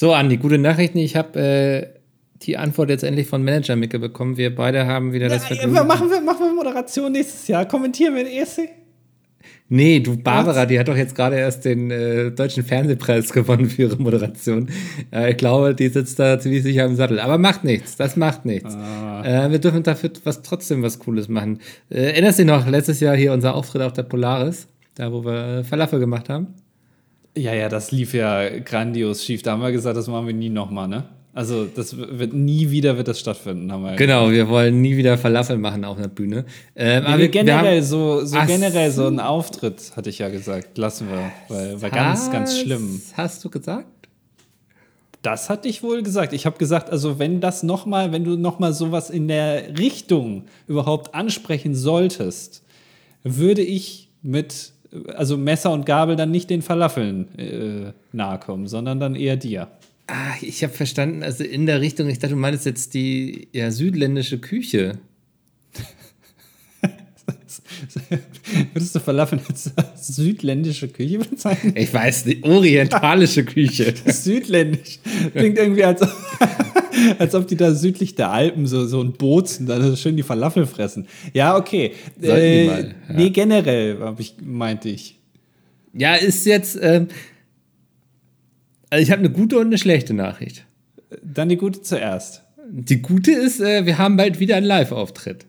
So, Andi, gute Nachrichten. Ich habe äh, die Antwort jetzt endlich von Manager Micke bekommen. Wir beide haben wieder das Vergnügen. Ja, machen, wir, machen wir Moderation nächstes Jahr. Kommentieren wir den ESC? Nee, du Barbara, die hat doch jetzt gerade erst den äh, deutschen Fernsehpreis gewonnen für ihre Moderation. Äh, ich glaube, die sitzt da ziemlich sicher im Sattel. Aber macht nichts, das macht nichts. Ah. Äh, wir dürfen dafür was, trotzdem was Cooles machen. Äh, erinnerst du dich noch, letztes Jahr hier unser Auftritt auf der Polaris, da wo wir äh, Falafel gemacht haben? Ja, ja, das lief ja grandios schief. Da haben wir gesagt, das machen wir nie nochmal, ne? Also das wird nie wieder wird das stattfinden, haben wir. Genau, wir wollen nie wieder Falafel machen auf einer Bühne. Ähm, aber wir, generell wir so, so generell so einen Auftritt hatte ich ja gesagt, lassen wir, weil, weil ganz ganz schlimm. Hast du gesagt? Das hatte ich wohl gesagt. Ich habe gesagt, also wenn das noch mal, wenn du noch mal sowas in der Richtung überhaupt ansprechen solltest, würde ich mit also Messer und Gabel dann nicht den Falafeln äh, nahe kommen, sondern dann eher dir. Ah, ich habe verstanden, also in der Richtung, ich dachte, du meinst jetzt die ja, südländische Küche. Würdest du Falafel als südländische Küche bezeichnen? Ich weiß, die orientalische Küche. Südländisch. Klingt irgendwie, als, als ob die da südlich der Alpen so, so ein Bozen, da schön die Falafel fressen. Ja, okay. Äh, mal, ja. Nee, generell, ich, meinte ich. Ja, ist jetzt, ähm, also ich habe eine gute und eine schlechte Nachricht. Dann die gute zuerst. Die gute ist, äh, wir haben bald wieder einen Live-Auftritt.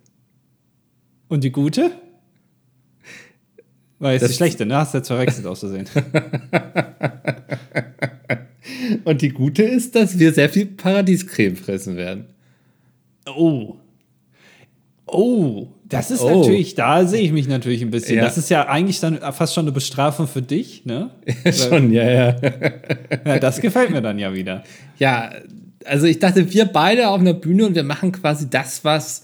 Und die gute? Weil es die schlechte, ne? Hast du jetzt verwechselt auszusehen. und die gute ist, dass wir sehr viel Paradiescreme fressen werden. Oh. Oh, das ist oh. natürlich, da sehe ich mich natürlich ein bisschen. Ja. Das ist ja eigentlich dann fast schon eine Bestrafung für dich, ne? Schon, ja, ja. ja. Das gefällt mir dann ja wieder. Ja, also ich dachte, wir beide auf einer Bühne und wir machen quasi das, was,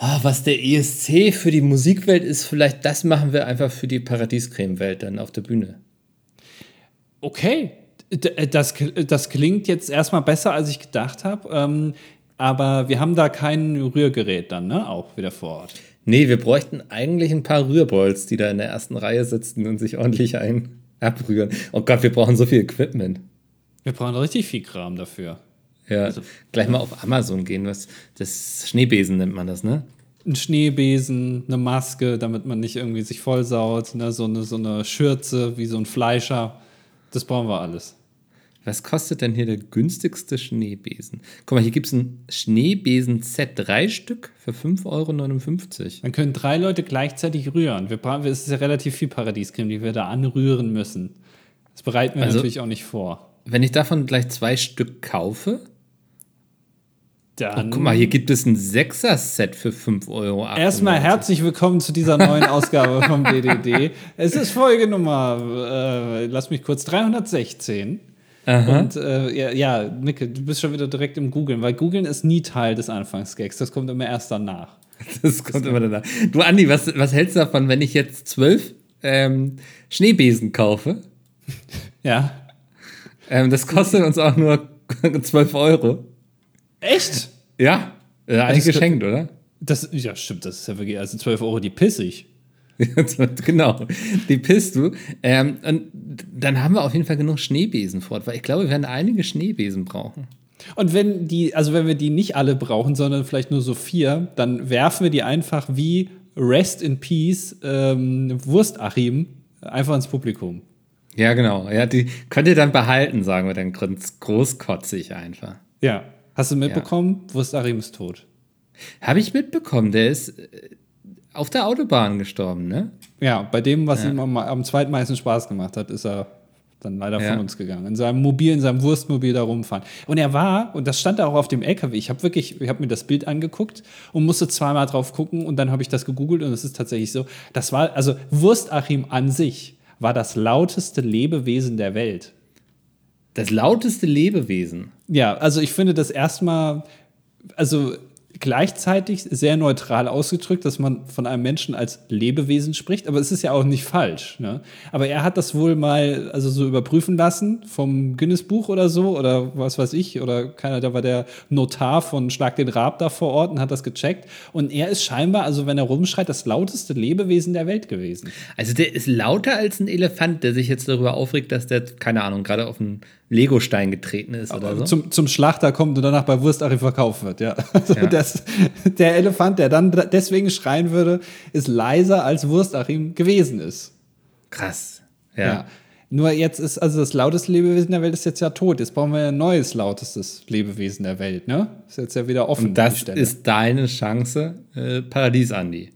oh, was der ESC für die Musikwelt ist. Vielleicht das machen wir einfach für die Paradiescreme-Welt dann auf der Bühne. Okay, das, das klingt jetzt erstmal besser, als ich gedacht habe. Ähm, aber wir haben da kein Rührgerät dann, ne? Auch wieder vor Ort. Nee, wir bräuchten eigentlich ein paar Rührbolz, die da in der ersten Reihe sitzen und sich ordentlich ein abrühren. Oh Gott, wir brauchen so viel Equipment. Wir brauchen richtig viel Kram dafür. Ja, also, gleich mal auf Amazon gehen. Was, das Schneebesen nennt man das, ne? Ein Schneebesen, eine Maske, damit man nicht irgendwie sich vollsaut, ne? so, eine, so eine Schürze wie so ein Fleischer. Das brauchen wir alles. Was kostet denn hier der günstigste Schneebesen? Guck mal, hier gibt es ein Schneebesen-Set, drei Stück für 5,59 Euro. Dann können drei Leute gleichzeitig rühren. Wir, es ist ja relativ viel Paradiescreme, die wir da anrühren müssen. Das bereiten wir also, natürlich auch nicht vor. Wenn ich davon gleich zwei Stück kaufe, dann. Oh, guck mal, hier gibt es ein Sechser-Set für 5 Euro. Erstmal herzlich willkommen zu dieser neuen Ausgabe vom DDD. Es ist Folge Nummer, äh, lass mich kurz, 316. Aha. Und äh, ja, ja, Nicke, du bist schon wieder direkt im Googlen, weil Googlen ist nie Teil des Anfangsgags. Das kommt immer erst danach. Das kommt das immer danach. Du, Andi, was, was hältst du davon, wenn ich jetzt zwölf ähm, Schneebesen kaufe? Ja. Ähm, das kostet uns auch nur 12 Euro. Echt? Ja. Ja, eigentlich geschenkt, oder? Das, ja, stimmt, das ist ja wirklich, also 12 Euro, die pissig. genau, die pisst du. Ähm, und dann haben wir auf jeden Fall genug Schneebesen fort, weil ich glaube, wir werden einige Schneebesen brauchen. Und wenn die, also wenn wir die nicht alle brauchen, sondern vielleicht nur so vier, dann werfen wir die einfach wie Rest in Peace ähm, Wurstachim einfach ins Publikum. Ja, genau. Ja, die könnt ihr dann behalten, sagen wir dann großkotzig einfach. Ja. Hast du mitbekommen? Ja. Wurstachim ist tot. Habe ich mitbekommen. Der ist auf der Autobahn gestorben, ne? Ja, bei dem, was ja. ihm am, am zweitmeisten Spaß gemacht hat, ist er dann leider ja. von uns gegangen. In seinem Mobil, in seinem Wurstmobil da rumfahren. Und er war, und das stand auch auf dem LKW, ich habe wirklich, ich habe mir das Bild angeguckt und musste zweimal drauf gucken und dann habe ich das gegoogelt und es ist tatsächlich so, das war, also Wurstachim an sich war das lauteste Lebewesen der Welt. Das lauteste Lebewesen? Ja, also ich finde das erstmal, also gleichzeitig sehr neutral ausgedrückt, dass man von einem Menschen als Lebewesen spricht, aber es ist ja auch nicht falsch. Ne? Aber er hat das wohl mal also so überprüfen lassen vom Guinness-Buch oder so oder was weiß ich oder keiner, da war der Notar von Schlag den Rab da vor Ort und hat das gecheckt und er ist scheinbar, also wenn er rumschreit, das lauteste Lebewesen der Welt gewesen. Also der ist lauter als ein Elefant, der sich jetzt darüber aufregt, dass der, keine Ahnung, gerade auf einen Legostein getreten ist oder so. Zum, zum Schlachter kommt und danach bei Wurstachim verkauft wird, ja. Also ja. Das, der Elefant, der dann deswegen schreien würde, ist leiser als Wurstachim gewesen ist. Krass. ja. ja. Nur jetzt ist, also das lauteste Lebewesen der Welt ist jetzt ja tot. Jetzt brauchen wir ein neues lautestes Lebewesen der Welt, ne? Ist jetzt ja wieder offen. Und das ist deine Chance, äh, Paradies, Andi.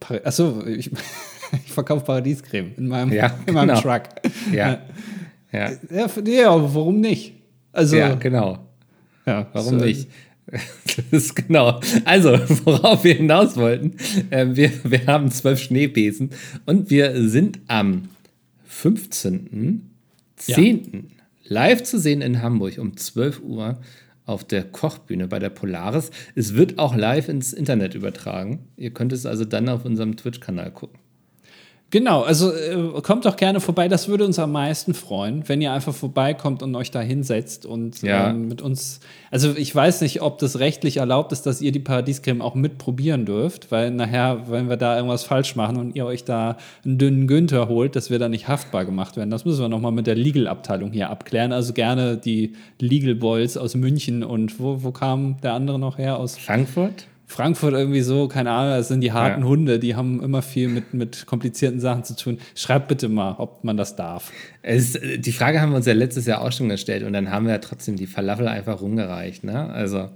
Pa Achso, ich, ich verkaufe Paradiescreme in meinem, ja, in meinem genau. Truck. Ja. Ja. Ja, ja, warum nicht? Also, ja, genau. Ja, warum so, nicht? Das ist genau. Also, worauf wir hinaus wollten, äh, wir, wir haben zwölf Schneebesen und wir sind am 15.10. Ja. live zu sehen in Hamburg um 12 Uhr auf der Kochbühne bei der Polaris. Es wird auch live ins Internet übertragen. Ihr könnt es also dann auf unserem Twitch-Kanal gucken. Genau, also äh, kommt doch gerne vorbei. Das würde uns am meisten freuen, wenn ihr einfach vorbeikommt und euch da hinsetzt und ja. ähm, mit uns. Also ich weiß nicht, ob das rechtlich erlaubt ist, dass ihr die Paradiescreme auch mitprobieren dürft, weil nachher, wenn wir da irgendwas falsch machen und ihr euch da einen dünnen Günther holt, dass wir da nicht haftbar gemacht werden. Das müssen wir nochmal mit der Legal-Abteilung hier abklären. Also gerne die Legal Boys aus München und wo, wo kam der andere noch her? Aus Frankfurt? Frankfurt irgendwie so, keine Ahnung, das sind die harten ja. Hunde, die haben immer viel mit, mit komplizierten Sachen zu tun. Schreibt bitte mal, ob man das darf. Es, die Frage haben wir uns ja letztes Jahr auch schon gestellt und dann haben wir ja trotzdem die Falafel einfach rumgereicht, ne? Also.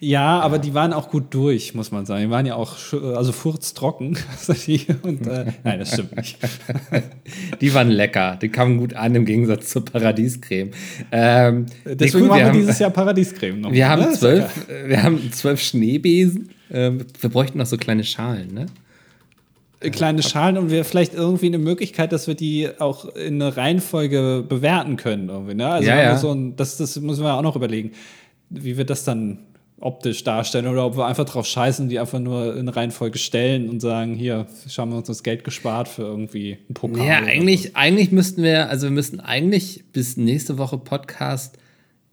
Ja, aber die waren auch gut durch, muss man sagen. Die waren ja auch also furztrocken. und, äh, nein, das stimmt nicht. die waren lecker. Die kamen gut an im Gegensatz zur Paradiescreme. Ähm, Deswegen nee, cool, wir, wir dieses Jahr Paradiescreme noch. Wir haben, zwölf, wir haben zwölf Schneebesen. Ähm, wir bräuchten noch so kleine Schalen, ne? Äh, kleine Schalen und wir vielleicht irgendwie eine Möglichkeit, dass wir die auch in eine Reihenfolge bewerten können. Irgendwie, ne? Also ja, ja. So ein, das, das müssen wir auch noch überlegen, wie wir das dann optisch darstellen oder ob wir einfach drauf scheißen, die einfach nur in Reihenfolge stellen und sagen, hier, haben wir uns das Geld gespart für irgendwie einen Pokal. Ja, eigentlich, so. eigentlich müssten wir, also wir müssten eigentlich bis nächste Woche Podcast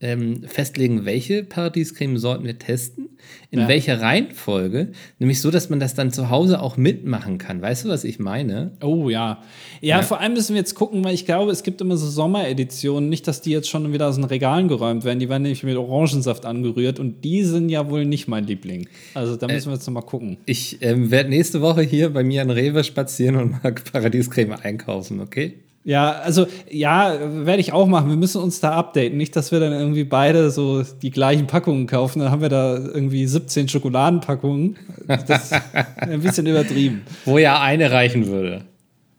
ähm, festlegen, welche Paradiescreme-Sorten wir testen, in ja. welcher Reihenfolge, nämlich so, dass man das dann zu Hause auch mitmachen kann. Weißt du, was ich meine? Oh ja. ja. ja. vor allem müssen wir jetzt gucken, weil ich glaube, es gibt immer so Sommereditionen, nicht, dass die jetzt schon wieder aus den Regalen geräumt werden, die werden nämlich mit Orangensaft angerührt und die sind ja wohl nicht mein Liebling. Also da müssen äh, wir jetzt nochmal gucken. Ich ähm, werde nächste Woche hier bei mir an Rewe spazieren und mal Paradiescreme einkaufen, okay? Ja, also ja, werde ich auch machen. Wir müssen uns da updaten. Nicht, dass wir dann irgendwie beide so die gleichen Packungen kaufen. Dann haben wir da irgendwie 17 Schokoladenpackungen. Das ist ein bisschen übertrieben. Wo ja eine reichen würde.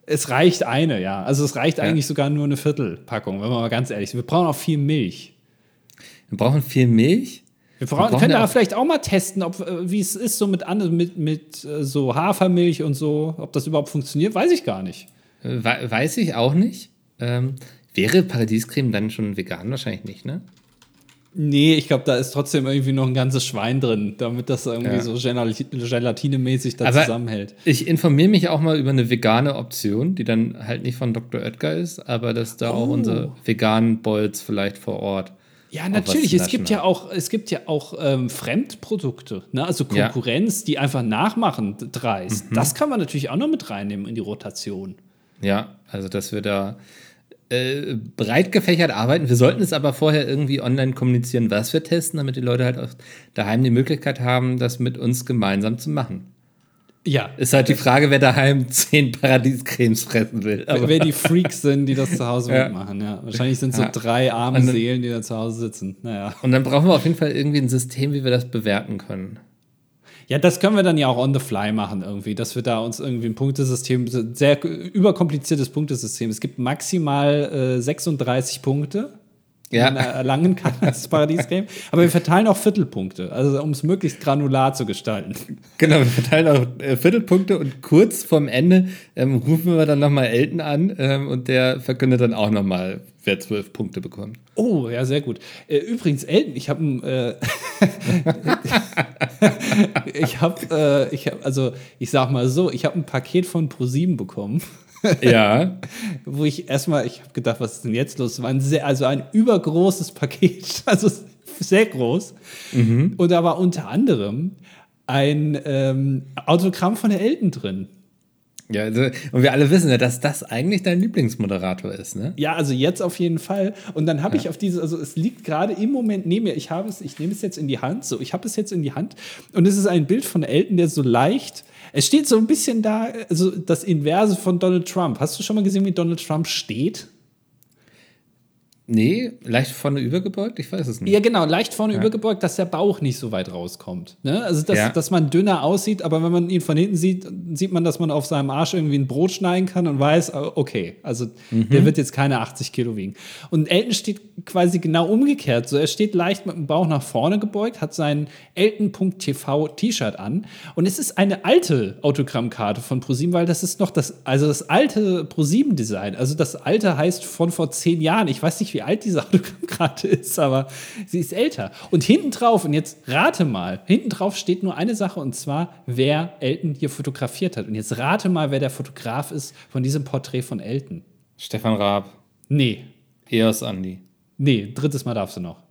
Es reicht eine, ja. Also es reicht ja. eigentlich sogar nur eine Viertelpackung, wenn man mal ganz ehrlich ist. Wir brauchen auch viel Milch. Wir brauchen viel Milch? Wir, brauchen, wir brauchen können da vielleicht auch mal testen, ob äh, wie es ist so mit, mit, mit äh, so Hafermilch und so, ob das überhaupt funktioniert, weiß ich gar nicht. Weiß ich auch nicht. Ähm, wäre Paradiescreme dann schon vegan? Wahrscheinlich nicht, ne? Nee, ich glaube, da ist trotzdem irgendwie noch ein ganzes Schwein drin, damit das irgendwie ja. so gelatinemäßig da Aber zusammenhält. Ich informiere mich auch mal über eine vegane Option, die dann halt nicht von Dr. Oetker ist, aber dass da oh. auch unsere veganen Bolz vielleicht vor Ort. Ja, natürlich. Es gibt ja auch, es gibt ja auch ähm, Fremdprodukte, ne? also Konkurrenz, ja. die einfach nachmachen, dreist. Mhm. Das kann man natürlich auch noch mit reinnehmen in die Rotation. Ja, also dass wir da äh, breit gefächert arbeiten. Wir sollten es aber vorher irgendwie online kommunizieren, was wir testen, damit die Leute halt auch daheim die Möglichkeit haben, das mit uns gemeinsam zu machen. Ja. Ist halt die Frage, wer daheim zehn Paradiescremes fressen will. Aber wer die Freaks sind, die das zu Hause ja. mitmachen, ja. Wahrscheinlich sind es so ja. drei arme Seelen, die da zu Hause sitzen. Naja. Und dann brauchen wir auf jeden Fall irgendwie ein System, wie wir das bewerten können. Ja, das können wir dann ja auch on the fly machen irgendwie, dass wir da uns irgendwie ein Punktesystem, sehr überkompliziertes Punktesystem. Es gibt maximal äh, 36 Punkte ja. man erlangen kann als Paradiescreme. Aber wir verteilen auch Viertelpunkte, also um es möglichst granular zu gestalten. Genau, wir verteilen auch äh, Viertelpunkte und kurz vorm Ende ähm, rufen wir dann nochmal Elton an ähm, und der verkündet dann auch nochmal, wer zwölf Punkte bekommt. Oh, ja, sehr gut. Äh, übrigens, Elton, ich habe ein. Äh, ich habe, äh, ich hab, also ich sag mal so, ich habe ein Paket von ProSieben bekommen. Ja. Wo ich erstmal, ich habe gedacht, was ist denn jetzt los? War ein sehr, also ein übergroßes Paket, also sehr groß. Mhm. Und da war unter anderem ein ähm, Autogramm von der Elton drin. Ja, also, und wir alle wissen ja, dass das eigentlich dein Lieblingsmoderator ist, ne? Ja, also jetzt auf jeden Fall. Und dann habe ja. ich auf diese, also es liegt gerade im Moment neben mir. Ich habe es, ich nehme es jetzt in die Hand. So, ich habe es jetzt in die Hand. Und es ist ein Bild von Elton, der so leicht. Es steht so ein bisschen da, also das Inverse von Donald Trump. Hast du schon mal gesehen, wie Donald Trump steht? Nee, leicht vorne übergebeugt? Ich weiß es nicht. Ja, genau, leicht vorne ja. übergebeugt, dass der Bauch nicht so weit rauskommt. Ne? Also, dass, ja. dass man dünner aussieht, aber wenn man ihn von hinten sieht, sieht man, dass man auf seinem Arsch irgendwie ein Brot schneiden kann und weiß, äh, okay, also mhm. der wird jetzt keine 80 Kilo wiegen. Und Elton steht quasi genau umgekehrt. So, er steht leicht mit dem Bauch nach vorne gebeugt, hat sein Elton.tv T-Shirt an und es ist eine alte Autogrammkarte von ProSieben, weil das ist noch das, also das alte ProSieben-Design. Also das alte heißt von vor zehn Jahren. Ich weiß nicht, wie wie alt diese Autogrammkarte ist, aber sie ist älter. Und hinten drauf, und jetzt rate mal, hinten drauf steht nur eine Sache und zwar, wer Elton hier fotografiert hat. Und jetzt rate mal, wer der Fotograf ist von diesem Porträt von Elton. Stefan Raab. Nee. Eos Andi. Nee, drittes Mal darfst du noch.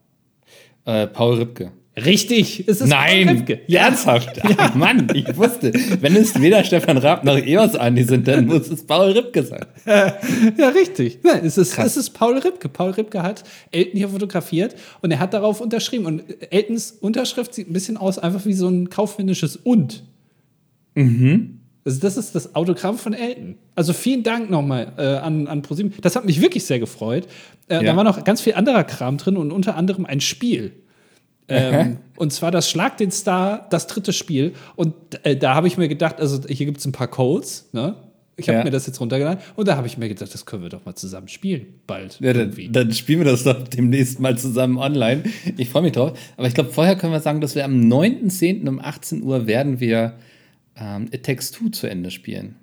Äh, Paul Ripke. Richtig, es ist Nein, ja. ernsthaft. Ja. Ach, Mann, ich wusste, wenn es weder Stefan Raab noch Eos Andi sind, dann muss es Paul Ripke sein. Ja, richtig. Ja, es, ist, es ist Paul Ripke. Paul Ripke hat Elton hier fotografiert und er hat darauf unterschrieben. Und Eltons Unterschrift sieht ein bisschen aus, einfach wie so ein kaufmännisches Und. Mhm. Also das ist das Autogramm von Elton. Also vielen Dank nochmal äh, an, an ProSieben. Das hat mich wirklich sehr gefreut. Äh, ja. Da war noch ganz viel anderer Kram drin und unter anderem ein Spiel. Ähm, und zwar das Schlag den Star, das dritte Spiel. Und äh, da habe ich mir gedacht, also hier gibt es ein paar Codes, ne? Ich habe ja. mir das jetzt runtergeladen und da habe ich mir gedacht, das können wir doch mal zusammen spielen, bald. Ja, dann, dann, spielen wir das doch demnächst mal zusammen online. Ich freue mich drauf. Aber ich glaube, vorher können wir sagen, dass wir am 9.10. um 18 Uhr werden wir ähm, It Takes Two zu Ende spielen.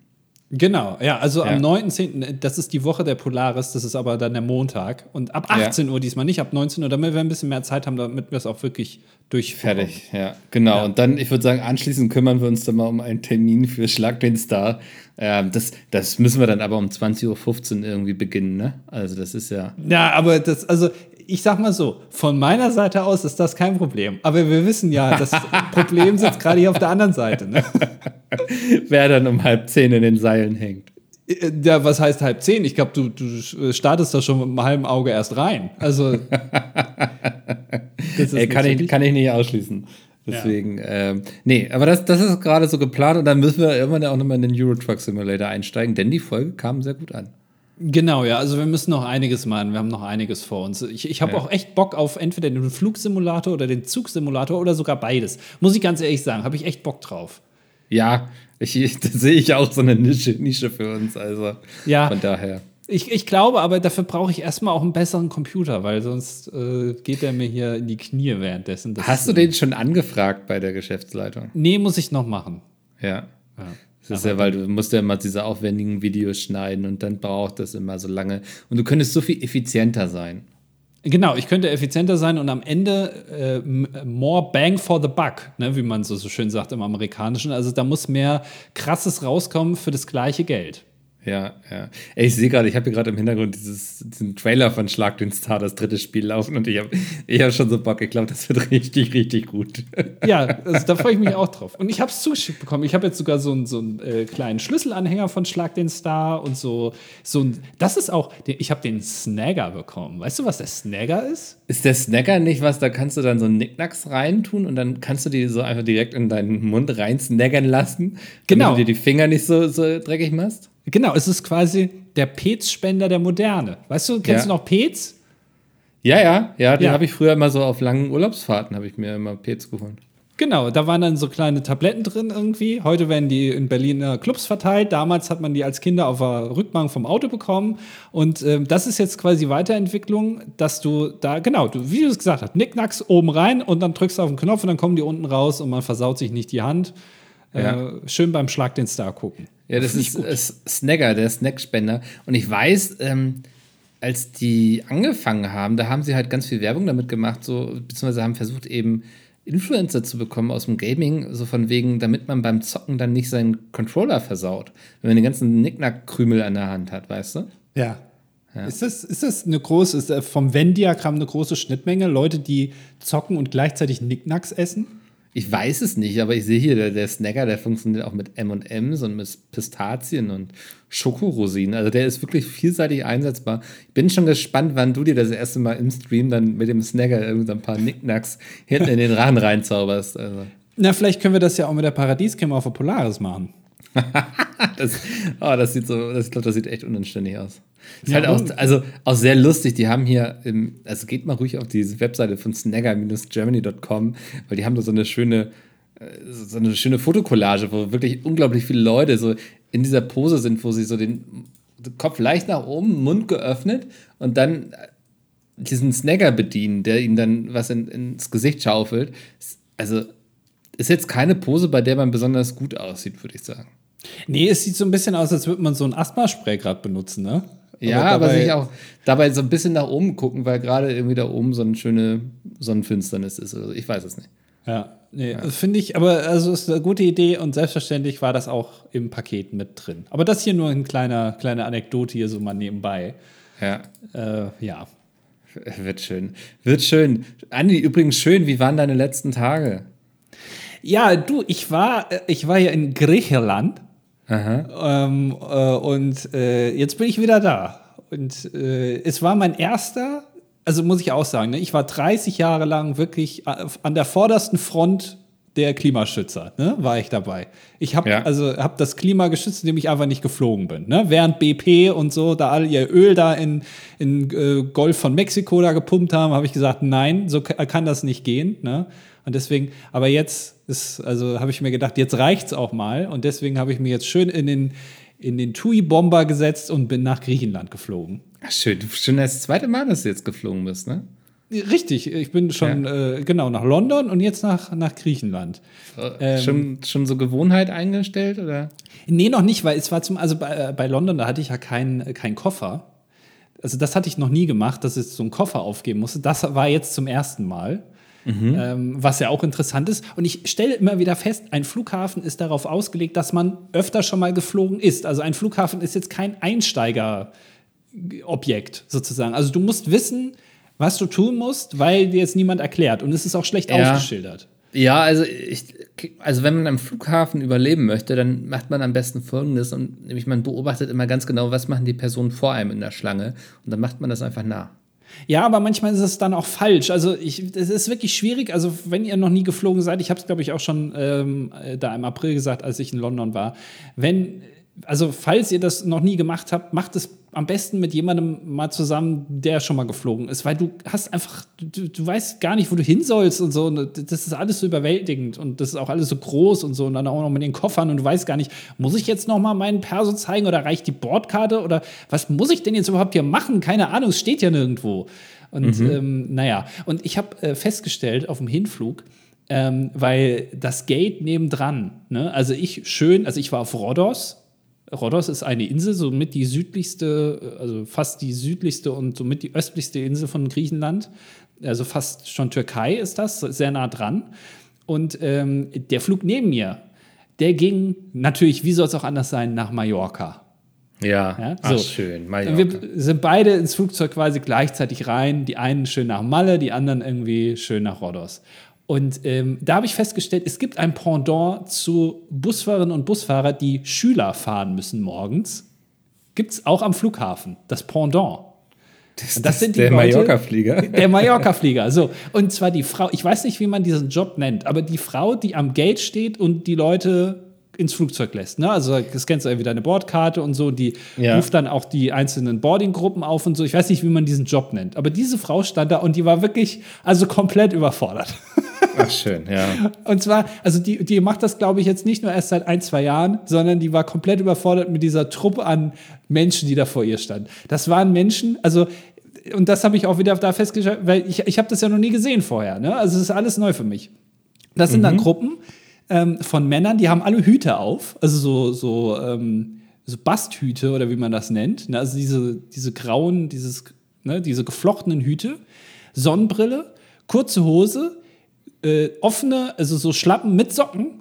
Genau, ja, also ja. am 9.10., das ist die Woche der Polaris, das ist aber dann der Montag. Und ab 18 ja. Uhr diesmal, nicht ab 19 Uhr, damit wir ein bisschen mehr Zeit haben, damit wir es auch wirklich durchführen. Fertig, ja, genau. Ja. Und dann, ich würde sagen, anschließend kümmern wir uns dann mal um einen Termin für Schlag den Star. Ähm, das, das müssen wir dann aber um 20.15 Uhr irgendwie beginnen, ne? Also das ist ja. Ja, aber das, also ich sag mal so, von meiner Seite aus ist das kein Problem. Aber wir wissen ja, das Problem sitzt gerade hier auf der anderen Seite. Ne? Wer dann um halb zehn in den Seilen hängt. Ja, was heißt halb zehn? Ich glaube, du, du startest da schon mit einem halben Auge erst rein. Also. Ey, kann, ich, kann ich nicht ausschließen. Deswegen, ja. ähm, nee, aber das, das ist gerade so geplant und dann müssen wir irgendwann auch nochmal in den Euro Truck Simulator einsteigen, denn die Folge kam sehr gut an. Genau, ja, also wir müssen noch einiges machen. Wir haben noch einiges vor uns. Ich, ich habe ja. auch echt Bock auf entweder den Flugsimulator oder den Zugsimulator oder sogar beides. Muss ich ganz ehrlich sagen, habe ich echt Bock drauf. Ja, ich, da sehe ich auch so eine Nische, Nische für uns. Also ja. von daher. Ich, ich glaube aber, dafür brauche ich erstmal auch einen besseren Computer, weil sonst äh, geht der mir hier in die Knie währenddessen. Das Hast du den schon angefragt bei der Geschäftsleitung? Nee, muss ich noch machen. Ja. ja. Das ist ja, weil du musst ja immer diese aufwendigen Videos schneiden und dann braucht das immer so lange. Und du könntest so viel effizienter sein. Genau, ich könnte effizienter sein und am Ende äh, more bang for the buck, ne, wie man so, so schön sagt im Amerikanischen. Also da muss mehr Krasses rauskommen für das gleiche Geld. Ja, ja. Ey, ich sehe gerade, ich habe hier gerade im Hintergrund dieses, diesen Trailer von Schlag den Star, das dritte Spiel laufen und ich habe ich hab schon so Bock. Ich glaube, das wird richtig, richtig gut. Ja, also da freue ich mich auch drauf. Und ich habe es zugeschickt bekommen. Ich habe jetzt sogar so einen, so einen äh, kleinen Schlüsselanhänger von Schlag den Star und so. so ein, das ist auch, ich habe den Snagger bekommen. Weißt du, was der Snagger ist? Ist der Snagger nicht was, da kannst du dann so Nicknacks reintun und dann kannst du die so einfach direkt in deinen Mund rein snaggern lassen, genau. damit du dir die Finger nicht so, so dreckig machst? Genau, es ist quasi der Pez-Spender der Moderne. Weißt du, kennst ja. du noch Pez? Ja, ja, ja, den ja. habe ich früher immer so auf langen Urlaubsfahrten, habe ich mir immer Pez geholt. Genau, da waren dann so kleine Tabletten drin irgendwie. Heute werden die in Berliner Clubs verteilt. Damals hat man die als Kinder auf der Rückbank vom Auto bekommen. Und ähm, das ist jetzt quasi Weiterentwicklung, dass du da, genau, du, wie du es gesagt hast, Nicknacks oben rein und dann drückst du auf den Knopf und dann kommen die unten raus und man versaut sich nicht die Hand. Ja. Äh, schön beim Schlag den Star gucken. Ja, das ist, ist Snagger, der Snackspender. Und ich weiß, ähm, als die angefangen haben, da haben sie halt ganz viel Werbung damit gemacht, so, beziehungsweise haben versucht, eben Influencer zu bekommen aus dem Gaming, so von wegen, damit man beim Zocken dann nicht seinen Controller versaut, wenn man den ganzen Nicknack-Krümel an der Hand hat, weißt du? Ja. ja. Ist, das, ist das eine große, ist vom Venn-Diagramm eine große Schnittmenge? Leute, die zocken und gleichzeitig Nicknacks essen? Ich weiß es nicht, aber ich sehe hier, der, der Snacker, der funktioniert auch mit M&M's und mit Pistazien und Schokorosinen. Also der ist wirklich vielseitig einsetzbar. Ich bin schon gespannt, wann du dir das erste Mal im Stream dann mit dem Snacker irgendwie ein paar Nicknacks hinten in den Rachen reinzauberst. Also. Na, vielleicht können wir das ja auch mit der Paradiescreme auf der Polaris machen. das, oh, das sieht so, das, ich glaube, das sieht echt unanständig aus. Ist ja, halt auch, also auch sehr lustig. Die haben hier, im, also geht mal ruhig auf diese Webseite von snagger-germany.com, weil die haben da so eine schöne, äh, so eine schöne Fotokollage, wo wirklich unglaublich viele Leute so in dieser Pose sind, wo sie so den Kopf leicht nach oben, Mund geöffnet und dann diesen Snagger bedienen, der ihnen dann was in, ins Gesicht schaufelt. Also ist jetzt keine Pose, bei der man besonders gut aussieht, würde ich sagen. Nee, es sieht so ein bisschen aus, als würde man so ein Asthma-Spray gerade benutzen, ne? Ja, aber, dabei, aber sich auch dabei so ein bisschen nach oben gucken, weil gerade irgendwie da oben so eine schöne Sonnenfinsternis ist. Also ich weiß es nicht. Ja, nee, ja. finde ich, aber also ist eine gute Idee und selbstverständlich war das auch im Paket mit drin. Aber das hier nur ein kleiner, kleine Anekdote hier so mal nebenbei. Ja. Äh, ja. Wird schön. Wird schön. Andi, übrigens schön, wie waren deine letzten Tage? Ja, du, ich war, äh, ich war ja in Griechenland ähm, äh, und äh, jetzt bin ich wieder da. Und äh, es war mein erster, also muss ich auch sagen, ne, ich war 30 Jahre lang wirklich äh, an der vordersten Front der Klimaschützer, ne, war ich dabei. Ich habe ja. also hab das Klima geschützt, indem ich einfach nicht geflogen bin. Ne? Während BP und so da all ihr Öl da in, in äh, Golf von Mexiko da gepumpt haben, habe ich gesagt, nein, so kann das nicht gehen. Ne? Und deswegen, aber jetzt ist, also habe ich mir gedacht, jetzt reicht's auch mal. Und deswegen habe ich mir jetzt schön in den, in den TUI-Bomber gesetzt und bin nach Griechenland geflogen. Ach, schön. Schon das zweite Mal, dass du jetzt geflogen bist, ne? Richtig, ich bin schon ja. äh, genau nach London und jetzt nach, nach Griechenland. Äh, ähm, schon, schon so Gewohnheit eingestellt oder? Nee, noch nicht, weil es war zum, also bei, äh, bei London, da hatte ich ja keinen kein Koffer. Also das hatte ich noch nie gemacht, dass ich so einen Koffer aufgeben musste. Das war jetzt zum ersten Mal. Mhm. Ähm, was ja auch interessant ist. Und ich stelle immer wieder fest, ein Flughafen ist darauf ausgelegt, dass man öfter schon mal geflogen ist. Also ein Flughafen ist jetzt kein Einsteigerobjekt sozusagen. Also du musst wissen, was du tun musst, weil dir jetzt niemand erklärt. Und es ist auch schlecht ja. ausgeschildert. Ja, also ich, also wenn man am Flughafen überleben möchte, dann macht man am besten Folgendes und nämlich man beobachtet immer ganz genau, was machen die Personen vor einem in der Schlange und dann macht man das einfach nach. Ja, aber manchmal ist es dann auch falsch. Also es ist wirklich schwierig. Also wenn ihr noch nie geflogen seid, ich habe es glaube ich auch schon ähm, da im April gesagt, als ich in London war, wenn also falls ihr das noch nie gemacht habt, macht es am besten mit jemandem mal zusammen, der schon mal geflogen ist, weil du hast einfach, du, du weißt gar nicht, wo du hin sollst und so. Und das ist alles so überwältigend und das ist auch alles so groß und so und dann auch noch mit den Koffern und du weißt gar nicht, muss ich jetzt noch mal meinen Perso zeigen oder reicht die Bordkarte oder was muss ich denn jetzt überhaupt hier machen? Keine Ahnung, es steht ja nirgendwo. Und mhm. ähm, naja, und ich habe äh, festgestellt auf dem Hinflug, ähm, weil das Gate nebendran, ne? also ich schön, also ich war auf Rhodos, Rhodos ist eine Insel, somit die südlichste, also fast die südlichste und somit die östlichste Insel von Griechenland. Also fast schon Türkei ist das, sehr nah dran. Und ähm, der Flug neben mir, der ging natürlich, wie soll es auch anders sein, nach Mallorca. Ja, ja so. Ach, schön. Mallorca. Wir sind beide ins Flugzeug quasi gleichzeitig rein. Die einen schön nach Malle, die anderen irgendwie schön nach Rhodos. Und ähm, da habe ich festgestellt, es gibt ein Pendant zu Busfahrerinnen und Busfahrer, die Schüler fahren müssen morgens. Gibt es auch am Flughafen, das Pendant. Das, das, das sind die der Mallorca-Flieger. Der Mallorca-Flieger. So. Und zwar die Frau, ich weiß nicht, wie man diesen Job nennt, aber die Frau, die am Gate steht und die Leute ins Flugzeug lässt. Ne? Also das kennst du irgendwie deine Bordkarte und so, die ja. ruft dann auch die einzelnen Boardinggruppen auf und so. Ich weiß nicht, wie man diesen Job nennt. Aber diese Frau stand da und die war wirklich, also komplett überfordert. Ach, schön, ja. Und zwar, also die, die macht das, glaube ich, jetzt nicht nur erst seit ein, zwei Jahren, sondern die war komplett überfordert mit dieser Truppe an Menschen, die da vor ihr standen. Das waren Menschen, also und das habe ich auch wieder da festgestellt, weil ich, ich habe das ja noch nie gesehen vorher. Ne? Also es ist alles neu für mich. Das sind mhm. dann Gruppen, ähm, von Männern, die haben alle Hüte auf, also so, so, ähm, so Basthüte oder wie man das nennt. Ne? Also diese, diese grauen, dieses, ne, diese geflochtenen Hüte, Sonnenbrille, kurze Hose, äh, offene, also so Schlappen mit Socken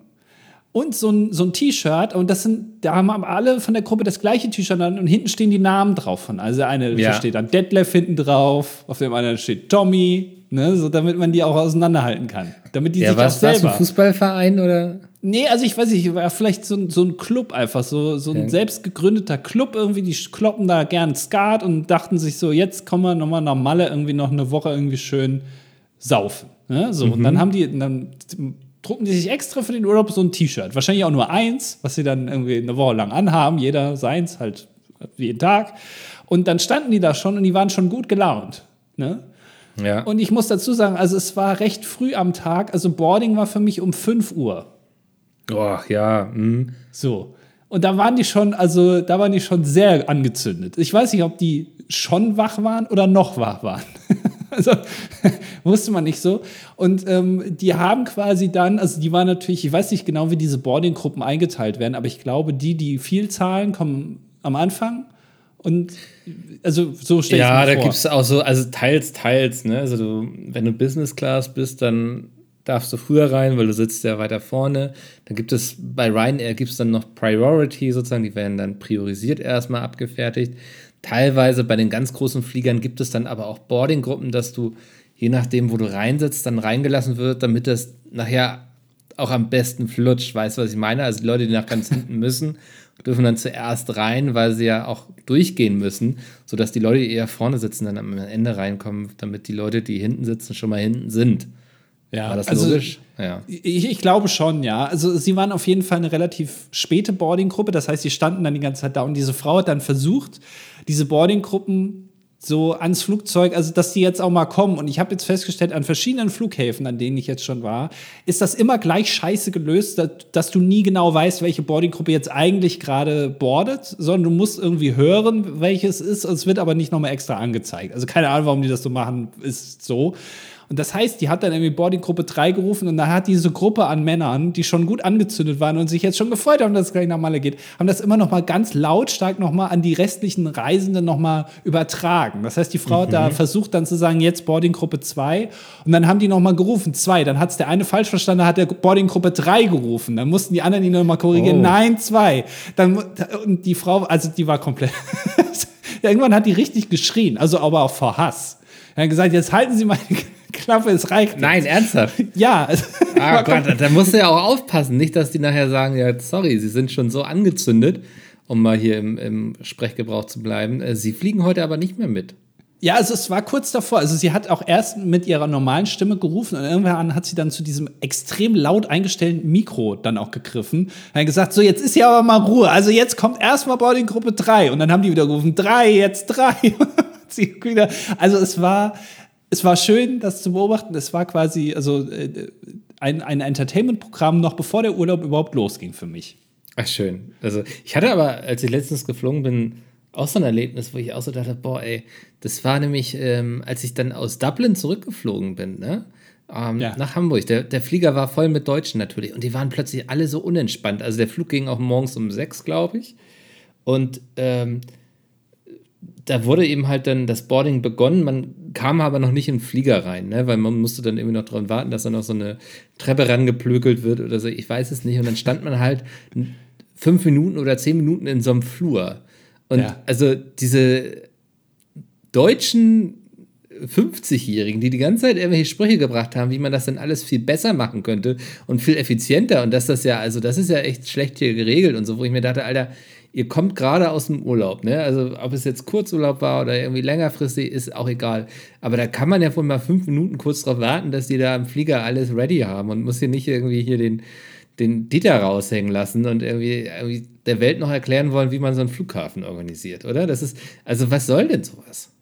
und so ein, so ein T-Shirt. Und das sind, da haben alle von der Gruppe das gleiche T-Shirt an und hinten stehen die Namen drauf von. Also eine Ja. steht dann Detlef hinten drauf, auf dem anderen steht Tommy, ne, so damit man die auch auseinanderhalten kann. Damit die Ja, sich was auch war ein selber. Fußballverein oder? Nee, also ich weiß nicht, war vielleicht so, ein- so ein Club einfach, so, so ein Okay. selbst gegründeter Club irgendwie, die kloppen da gern Skat und dachten sich so, jetzt kommen wir nochmal nach Malle irgendwie noch eine Woche irgendwie schön saufen. Ne? So, und Mhm. dann haben die, dann drucken die sich extra für den Urlaub so ein T-Shirt. Wahrscheinlich auch nur eins, was sie dann irgendwie eine Woche lang anhaben, jeder seins, halt jeden Tag. Und dann standen die da schon und die waren schon gut gelaunt. Ne? Ja. Und ich muss dazu sagen, also es war recht früh am Tag, also Boarding war für mich um 5 Uhr. oh, ja. Hm. So. Und da waren die schon, also da waren die schon sehr angezündet. Ich weiß nicht, ob die schon wach waren oder noch wach waren. also wusste man nicht so. Und ähm, die haben quasi dann, also die waren natürlich, ich weiß nicht genau, wie diese Boarding-Gruppen eingeteilt werden, aber ich glaube, die, die viel zahlen, kommen am Anfang. Und also so stelle ich Ja, mir da vor. gibt es auch so, also teils, teils, ne? Also du, wenn du Business Class bist, dann darfst du früher rein, weil du sitzt ja weiter vorne. Dann gibt es, bei Ryanair gibt es dann noch Priority sozusagen, die werden dann priorisiert erstmal abgefertigt. Teilweise bei den ganz großen Fliegern gibt es dann aber auch Boarding-Gruppen, dass du, je nachdem, wo du reinsitzt, dann reingelassen wird, damit das nachher auch am besten flutscht. Weißt du, was ich meine? Also die Leute, die nach ganz hinten müssen, dürfen dann zuerst rein, weil sie ja auch durchgehen müssen, sodass die Leute, die eher vorne sitzen, dann am Ende reinkommen, damit die Leute, die hinten sitzen, schon mal hinten sind. Ja, War das also, logisch? Ja. Ich, ich glaube schon, ja. Also sie waren auf jeden Fall eine relativ späte Boarding-Gruppe. Das heißt, sie standen dann die ganze Zeit da und diese Frau hat dann versucht, diese Boarding-Gruppen so ans Flugzeug, also dass die jetzt auch mal kommen. Und ich habe jetzt festgestellt, an verschiedenen Flughäfen, an denen ich jetzt schon war, ist das immer gleich scheiße gelöst, dass, dass du nie genau weißt, welche Boarding-Gruppe jetzt eigentlich gerade boardet, sondern du musst irgendwie hören, welches ist. Es wird aber nicht nochmal extra angezeigt. Also keine Ahnung, warum die das so machen, ist so. Und das heißt, die hat dann irgendwie Boarding-Gruppe 3 gerufen und da hat diese Gruppe an Männern, die schon gut angezündet waren und sich jetzt schon gefreut haben, dass es gleich nach Malle geht, haben das immer noch mal ganz lautstark noch mal an die restlichen Reisenden noch mal übertragen. Das heißt, die Frau hat da versucht dann zu sagen, jetzt Boarding-Gruppe 2 und dann haben die noch mal gerufen, 2. Dann hat es der eine falsch verstanden, da hat der Boarding-Gruppe 3 gerufen. Dann mussten die anderen ihn noch mal korrigieren, Oh. nein, 2. Dann, mu- und die Frau, also die war komplett... Irgendwann hat die richtig geschrien, also aber auch vor Hass. Er hat gesagt, jetzt halten Sie mal die Klappe, es reicht. Nein, ernsthaft. Ja. Ah Gott, da musst du ja auch aufpassen. Nicht, dass die nachher sagen, ja, sorry, sie sind schon so angezündet, um mal hier im, im Sprechgebrauch zu bleiben. Äh, Sie fliegen heute aber nicht mehr mit. Ja, also es war kurz davor. Also sie hat auch erst mit ihrer normalen Stimme gerufen und irgendwann hat sie dann zu diesem extrem laut eingestellten Mikro dann auch gegriffen. Er hat gesagt, so jetzt ist ja aber mal Ruhe. Also jetzt kommt erstmal Boarding Gruppe 3 und dann haben die wieder gerufen, 3, jetzt 3. sie wieder, also es war, es war schön, das zu beobachten. Es war quasi also äh, ein, ein Entertainment-Programm noch bevor der Urlaub überhaupt losging für mich. Ach, schön. Also, ich hatte aber, als ich letztens geflogen bin, auch so ein Erlebnis, wo ich auch so dachte, boah, ey, das war nämlich, ähm, als ich dann aus Dublin zurückgeflogen bin, ne? Ähm, Ja. Nach Hamburg. Der, der Flieger war voll mit Deutschen natürlich. Und die waren plötzlich alle so unentspannt. Also der Flug ging auch morgens um sechs, glaube ich. Und ähm, da wurde eben halt dann das Boarding begonnen. Man kam aber noch nicht in den Flieger rein, ne? weil man musste dann irgendwie noch dran warten, dass da noch so eine Treppe rangeplökelt wird oder so. Ich weiß es nicht. Und dann stand man halt fünf Minuten oder zehn Minuten in so einem Flur. Und Ja. also diese deutschen 50-Jährigen, die die ganze Zeit irgendwelche Sprüche gebracht haben, wie man das denn alles viel besser machen könnte und viel effizienter und dass das ja, also das ist ja echt schlecht hier geregelt und so, wo ich mir dachte, Alter, ihr kommt gerade aus dem Urlaub, ne? Also ob es jetzt Kurzurlaub war oder irgendwie längerfristig, ist auch egal. Aber da kann man ja wohl mal fünf Minuten kurz drauf warten, dass die da am Flieger alles ready haben und muss hier nicht irgendwie hier den, den Dieter raushängen lassen und irgendwie, irgendwie der Welt noch erklären wollen, wie man so einen Flughafen organisiert, oder? Das ist, also was soll denn sowas?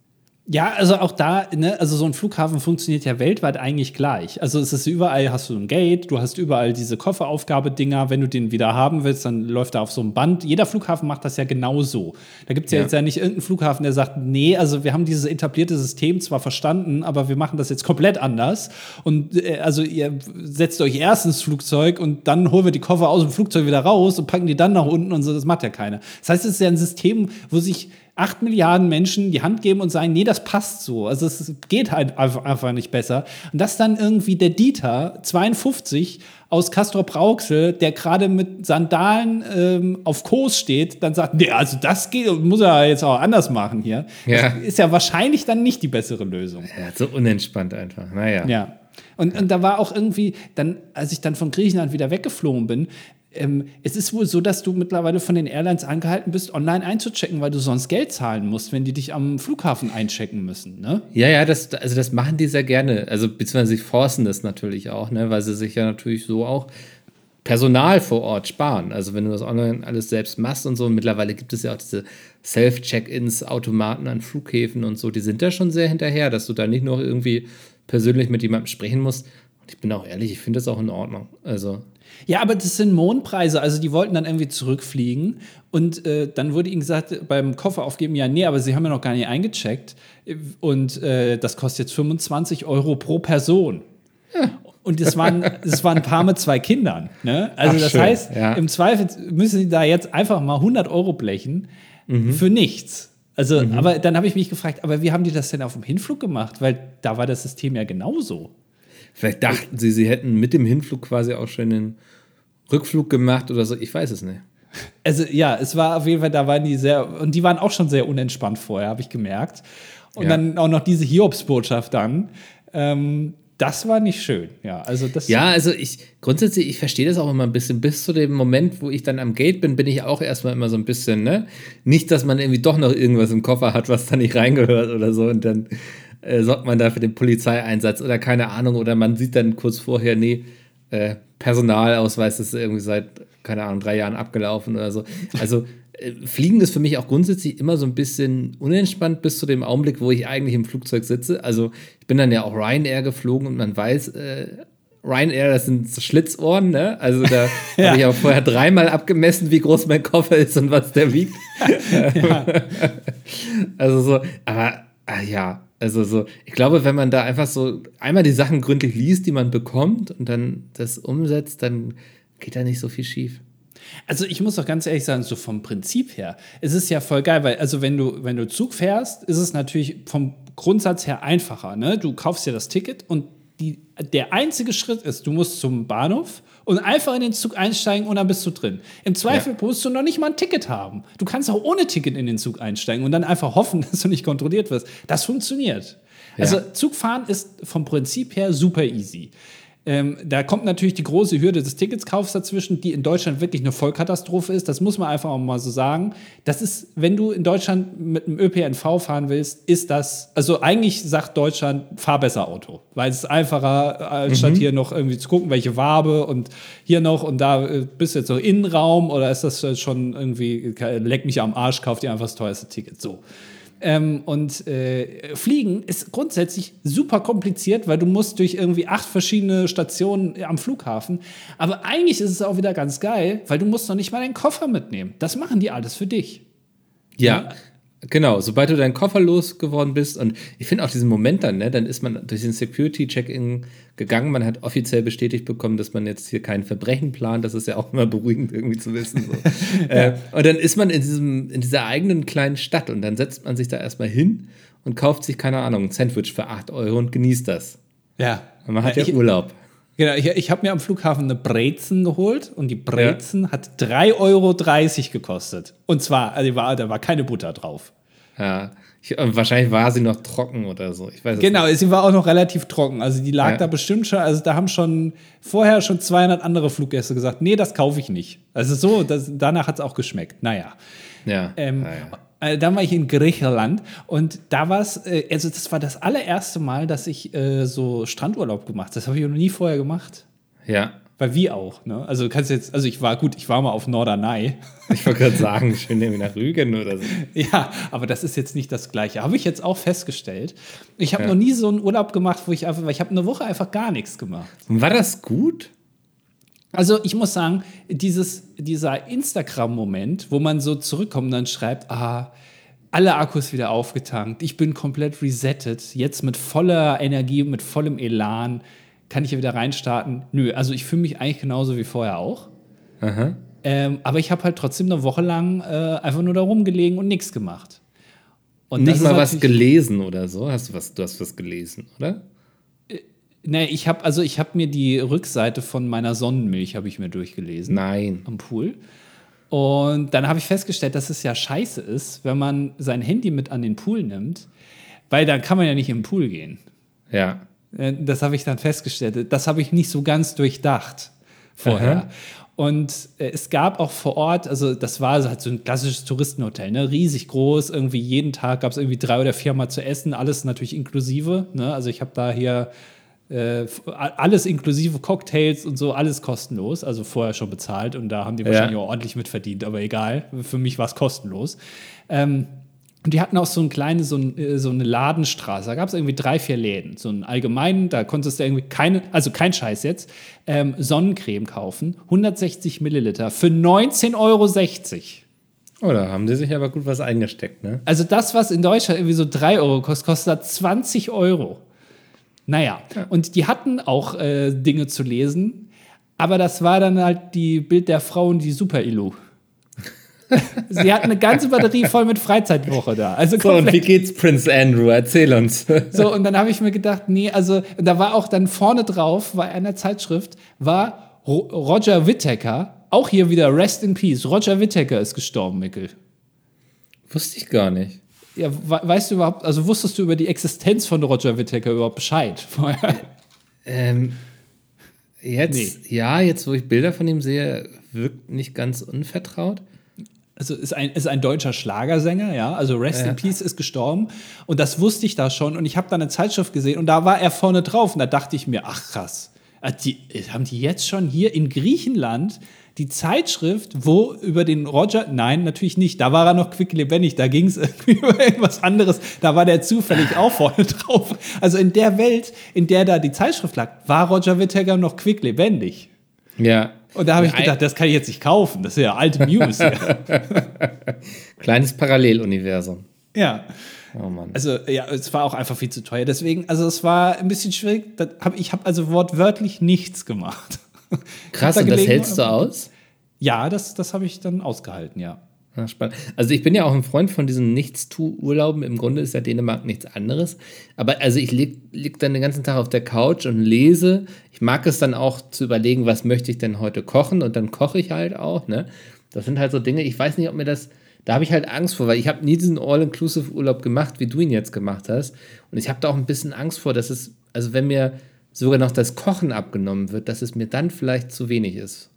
Ja, also auch da, ne, also so ein Flughafen funktioniert ja weltweit eigentlich gleich. Also es ist überall, hast du ein Gate, du hast überall diese Kofferaufgabedinger, wenn du den wieder haben willst, dann läuft er auf so einem Band. Jeder Flughafen macht das ja genau so. Da gibt es ja, Ja. jetzt ja nicht irgendeinen Flughafen, der sagt, nee, also wir haben dieses etablierte System zwar verstanden, aber wir machen das jetzt komplett anders. Und äh, also ihr setzt euch erst ins Flugzeug und dann holen wir die Koffer aus dem Flugzeug wieder raus und packen die dann nach unten und so, das macht ja keiner. Das heißt, es ist ja ein System, wo sich acht Milliarden Menschen die Hand geben und sagen, nee, das passt so. Also es geht halt einfach, nicht besser. Und dass dann irgendwie der Dieter, 52, aus Castrop Rauxel, der gerade mit Sandalen ähm, auf Kurs steht, dann sagt, nee, also das geht, muss er jetzt auch anders machen hier. Ja. Das ist ja wahrscheinlich dann nicht die bessere Lösung. Ja, so unentspannt einfach. Naja. Ja. Und, und da war auch irgendwie, dann, als ich dann von Griechenland wieder weggeflogen bin, ähm, es ist wohl so, dass du mittlerweile von den Airlines angehalten bist, online einzuchecken, weil du sonst Geld zahlen musst, wenn die dich am Flughafen einchecken müssen. Ne? Ja, ja, das, also das machen die sehr gerne. Also beziehungsweise sie forcen das natürlich auch, ne? weil sie sich ja natürlich so auch Personal vor Ort sparen. Also wenn du das online alles selbst machst und so, mittlerweile gibt es ja auch diese Self-Check-ins, Automaten an Flughäfen und so, die sind da schon sehr hinterher, dass du da nicht noch irgendwie persönlich mit jemandem sprechen musst. Und ich bin auch ehrlich, ich finde das auch in Ordnung. Also Ja, aber das sind Mondpreise. Also die wollten dann irgendwie zurückfliegen. Und äh, dann wurde ihnen gesagt, beim Koffer aufgeben, ja, nee, aber sie haben ja noch gar nicht eingecheckt. Und äh, das kostet jetzt 25 Euro pro Person. Und das waren, das waren ein Paar mit zwei Kindern. Ne? Also Ach, das schön, heißt, ja. im Zweifel müssen sie da jetzt einfach mal 100 Euro blechen Mhm. für nichts. Also, aber dann habe ich mich gefragt, aber wie haben die das denn auf dem Hinflug gemacht? Weil da war das System ja genauso. vielleicht dachten sie, sie hätten mit dem Hinflug quasi auch schon den Rückflug gemacht oder so. Ich weiß es nicht. Also ja, es war auf jeden Fall, da waren die sehr, und die waren auch schon sehr unentspannt vorher, habe ich gemerkt. Und Ja. dann auch noch diese Hiobsbotschaft dann. Ähm, das war nicht schön. Ja, also das. Ja, also ich grundsätzlich, ich verstehe das auch immer ein bisschen. Bis zu dem Moment, wo ich dann am Gate bin, bin ich auch erstmal immer so ein bisschen, ne? Nicht, dass man irgendwie doch noch irgendwas im Koffer hat, was da nicht reingehört oder so. Und dann äh, sorgt man da für den Polizeieinsatz oder keine Ahnung. Oder man sieht dann kurz vorher, nee, äh, Personalausweis ist irgendwie seit, keine Ahnung, drei Jahren abgelaufen oder so. Also äh, Fliegen ist für mich auch grundsätzlich immer so ein bisschen unentspannt bis zu dem Augenblick, wo ich eigentlich im Flugzeug sitze. Also ich bin dann ja auch Ryanair geflogen und man weiß, äh, Ryanair, das sind Schlitzohren, ne? Also da Ja. habe ich auch vorher dreimal abgemessen, wie groß mein Koffer ist und was der wiegt. also so, aber ah, ja, also so, ich glaube, wenn man da einfach so einmal die Sachen gründlich liest, die man bekommt und dann das umsetzt, dann geht da nicht so viel schief. Also ich muss doch ganz ehrlich sagen, so vom Prinzip her, es ist ja voll geil, weil also wenn du, wenn du Zug fährst, ist es natürlich vom Grundsatz her einfacher. Ne? Du kaufst dir das Ticket und die, der einzige Schritt ist, du musst zum Bahnhof und einfach in den Zug einsteigen und dann bist du drin. Im Zweifel musst du noch nicht mal ein Ticket haben. Du kannst auch ohne Ticket in den Zug einsteigen und dann einfach hoffen, dass du nicht kontrolliert wirst. Das funktioniert. Also Zugfahren ist vom Prinzip her super easy. Ähm, da kommt natürlich die große Hürde des Ticketskaufs dazwischen, die in Deutschland wirklich eine Vollkatastrophe ist. Das muss man einfach auch mal so sagen. Das ist, wenn du in Deutschland mit dem ÖPNV fahren willst, ist das, also eigentlich sagt Deutschland, fahr besser Auto. Weil es ist einfacher, als statt hier noch irgendwie zu gucken, welche Farbe und hier noch und da äh, bist du jetzt noch Innenraum oder ist das äh, schon irgendwie, leck mich am Arsch, kauf dir einfach das teuerste Ticket. So. Ähm, und äh, Fliegen ist grundsätzlich super kompliziert, weil du musst durch irgendwie acht verschiedene Stationen am Flughafen. Aber eigentlich ist es auch wieder ganz geil, weil du musst noch nicht mal deinen Koffer mitnehmen. Das machen die alles für dich. Ja, genau. Sobald du deinen Koffer losgeworden bist und ich finde auch diesen Moment dann, ne, dann ist man durch den Security-Check-In gegangen. Man hat offiziell bestätigt bekommen, dass man jetzt hier kein Verbrechen plant. Das ist ja auch immer beruhigend irgendwie zu wissen. So. äh, und dann ist man in, diesem, in dieser eigenen kleinen Stadt und dann setzt man sich da erstmal hin und kauft sich, keine Ahnung, ein Sandwich für 8 Euro und genießt das. Ja. Und man hat ja ich, Urlaub. Genau, ich, ich habe mir am Flughafen eine Brezen geholt und die Brezen hat 3,30 Euro gekostet. Und zwar, also war, da war keine Butter drauf. Ja. Ich, und wahrscheinlich war sie noch trocken oder so. Ich weiß Genau, sie war auch noch relativ trocken. Also die lag Ja. da bestimmt schon, also da haben schon vorher schon 200 andere Fluggäste gesagt, nee, das kaufe ich nicht. Also so, das, danach hat es auch geschmeckt. Naja. nicht. Ja. Ähm, ja, ja. Äh, Dann war ich in Griechenland und da war es, äh, also das war das allererste Mal, dass ich äh, so Strandurlaub gemacht habe. Das habe ich noch nie vorher gemacht. ja. Weil wie auch, ne? Also du kannst jetzt, also ich war gut, ich war mal auf Norderney. Ich wollte gerade sagen, schön irgendwie nach Rügen oder so. Ja, aber das ist jetzt nicht das Gleiche. Habe ich jetzt auch festgestellt. Ich habe Ja. noch nie so einen Urlaub gemacht, wo ich einfach, weil ich habe eine Woche einfach gar nichts gemacht. Und war das gut? Also ich muss sagen, dieses, dieser Instagram-Moment, wo man so zurückkommt und dann schreibt, ah, alle Akkus wieder aufgetankt, ich bin komplett resettet, jetzt mit voller Energie, mit vollem Elan kann ich hier wieder reinstarten. Nö, also ich fühle mich eigentlich genauso wie vorher auch. Aha. Ähm, aber ich habe halt trotzdem eine Woche lang äh, einfach nur da rumgelegen und nichts gemacht. Und nicht mal was gelesen oder so. Hast du was? Du hast was gelesen, oder? Nee, ich habe also ich habe mir die Rückseite von meiner Sonnenmilch habe ich mir durchgelesen. Nein. Am Pool. Und dann habe ich festgestellt, dass es ja scheiße ist, wenn man sein Handy mit an den Pool nimmt, weil dann kann man ja nicht im Pool gehen. Ja. Äh, das habe ich dann festgestellt. Das habe ich nicht so ganz durchdacht vorher. Aha. Und äh, es gab auch vor Ort, also das war halt so ein klassisches Touristenhotel, ne? riesig groß, irgendwie jeden Tag gab es irgendwie drei oder vier Mal zu essen, alles natürlich inklusive. Ne? Also ich habe da hier äh, alles inklusive Cocktails und so, alles kostenlos, also vorher schon bezahlt und da haben die wahrscheinlich ja. auch ordentlich mitverdient, aber egal, für mich war es kostenlos. Ähm, und die hatten auch so ein kleine, so, ein, äh, so eine Ladenstraße. Da gab es irgendwie drei, vier Läden. So einen allgemeinen, da konntest du irgendwie keine, also kein Scheiß jetzt, ähm, Sonnencreme kaufen. 160 Milliliter für 19,60 Euro. Oh, da haben sie sich aber gut was eingesteckt, ne? Also das, was in Deutschland irgendwie so 3 Euro kostet, kostet da 20 Euro. Naja, ja. und die hatten auch äh, Dinge zu lesen, aber das war dann halt die Bild der Frauen, die Super-Illu. Sie hatten eine ganze Batterie voll mit Freizeitwoche da. Also so, und wie geht's Prince Andrew? Erzähl uns. so, und dann habe ich mir gedacht, nee, also da war auch dann vorne drauf, bei einer Zeitschrift, war Roger Whittaker, auch hier wieder Rest in Peace. Roger Whittaker ist gestorben, Mickel. Wusste ich gar nicht. Ja, weißt du überhaupt, also wusstest du über die Existenz von Roger Whittaker überhaupt Bescheid vorher? Ähm, jetzt, nee. ja, jetzt wo ich Bilder von ihm sehe, wirkt nicht ganz unvertraut also ist ein, ist ein deutscher Schlagersänger, ja, also Rest ja. in Peace ist gestorben und das wusste ich da schon und ich habe da eine Zeitschrift gesehen und da war er vorne drauf und da dachte ich mir, ach krass, die, haben die jetzt schon hier in Griechenland die Zeitschrift, wo über den Roger, nein, natürlich nicht, da war er noch quicklebendig, da ging es irgendwie über irgendwas anderes, da war der zufällig auch vorne drauf. Also in der Welt, in der da die Zeitschrift lag, war Roger Whittaker noch quicklebendig. Ja, und da habe ich gedacht, das kann ich jetzt nicht kaufen. Das ist ja alte News. Kleines Paralleluniversum. Ja. Oh Mann. Also, ja, es war auch einfach viel zu teuer. Deswegen, also, es war ein bisschen schwierig. Hab, ich habe also wortwörtlich nichts gemacht. Krass, und das hältst du aus? Ja, das, das habe ich dann ausgehalten, ja. Ja, spannend. Also ich bin ja auch ein Freund von diesen Nichtstu-Urlauben. Im Grunde ist ja Dänemark nichts anderes. Aber also ich liege lieg dann den ganzen Tag auf der Couch und lese. Ich mag es dann auch zu überlegen, was möchte ich denn heute kochen und dann koche ich halt auch. Ne? Das sind halt so Dinge, ich weiß nicht, ob mir das, da habe ich halt Angst vor, weil ich habe nie diesen All-Inclusive-Urlaub gemacht, wie du ihn jetzt gemacht hast. Und ich habe da auch ein bisschen Angst vor, dass es, also wenn mir sogar noch das Kochen abgenommen wird, dass es mir dann vielleicht zu wenig ist.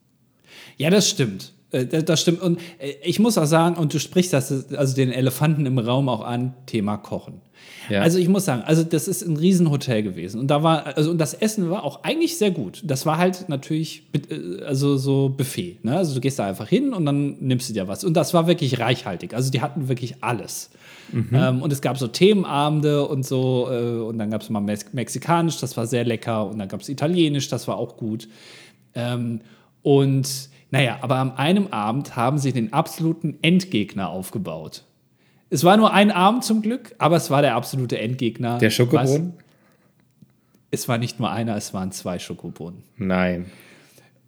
Ja, das stimmt. Äh, das stimmt. Und äh, ich muss auch sagen, und du sprichst das, also den Elefanten im Raum auch an, Thema Kochen. Ja. Also ich muss sagen, also das ist ein Riesenhotel gewesen. Und da war, also und das Essen war auch eigentlich sehr gut. Das war halt natürlich, äh, also so Buffet. Ne? Also du gehst da einfach hin und dann nimmst du dir was. Und das war wirklich reichhaltig. Also die hatten wirklich alles. Mhm. Ähm, und es gab so Themenabende und so. Äh, und dann gab es mal Mexikanisch, das war sehr lecker. Und dann gab es Italienisch, das war auch gut. Ähm, und naja, aber an einem Abend haben sie den absoluten Endgegner aufgebaut. Es war nur ein Abend zum Glück, aber es war der absolute Endgegner. Der Schokobrunnen? Es war nicht nur einer, es waren zwei Schokobrunnen. Nein.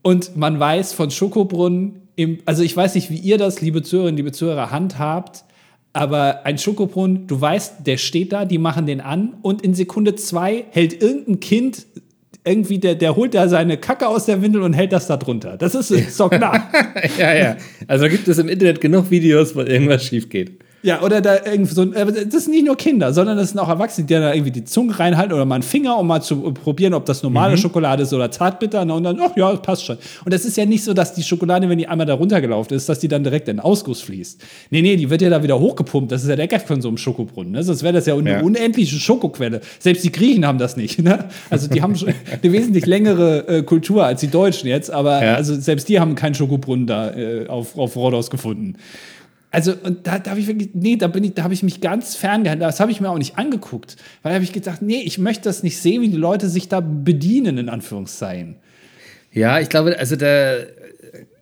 Und man weiß von Schokobrunnen, im, also ich weiß nicht, wie ihr das, liebe Zuhörerinnen, liebe Zuhörer, handhabt, aber ein Schokobrunnen, du weißt, der steht da, die machen den an und in Sekunde zwei hält irgendein Kind irgendwie, der, der holt da seine Kacke aus der Windel und hält das da drunter. Das ist, ist doch klar. ja, ja. Also gibt es im Internet genug Videos, wo irgendwas schief geht. Ja, oder da irgendwie so, das sind nicht nur Kinder, sondern das sind auch Erwachsene, die da irgendwie die Zunge reinhalten oder mal einen Finger, um mal zu probieren, ob das normale mhm. Schokolade ist oder Zartbitter. Und dann, ach ja, das passt schon. Und das ist ja nicht so, dass die Schokolade, wenn die einmal da runtergelaufen ist, dass die dann direkt in den Ausguss fließt. Nee, nee, die wird ja da wieder hochgepumpt. Das ist ja der Gag von so einem Schokobrunnen. Ne? Sonst wäre das ja eine ja. unendliche Schokoquelle. Selbst die Griechen haben das nicht. Ne? Also die haben eine wesentlich längere äh, Kultur als die Deutschen jetzt, aber ja. also selbst die haben keinen Schokobrunnen da äh, auf, auf Rhodos gefunden. Also, und da, da habe ich wirklich, nee, da bin ich, da habe ich mich ganz ferngehalten. Das habe ich mir auch nicht angeguckt. Weil da habe ich gedacht, nee, ich möchte das nicht sehen, wie die Leute sich da bedienen, in Anführungszeichen. Ja, ich glaube, also da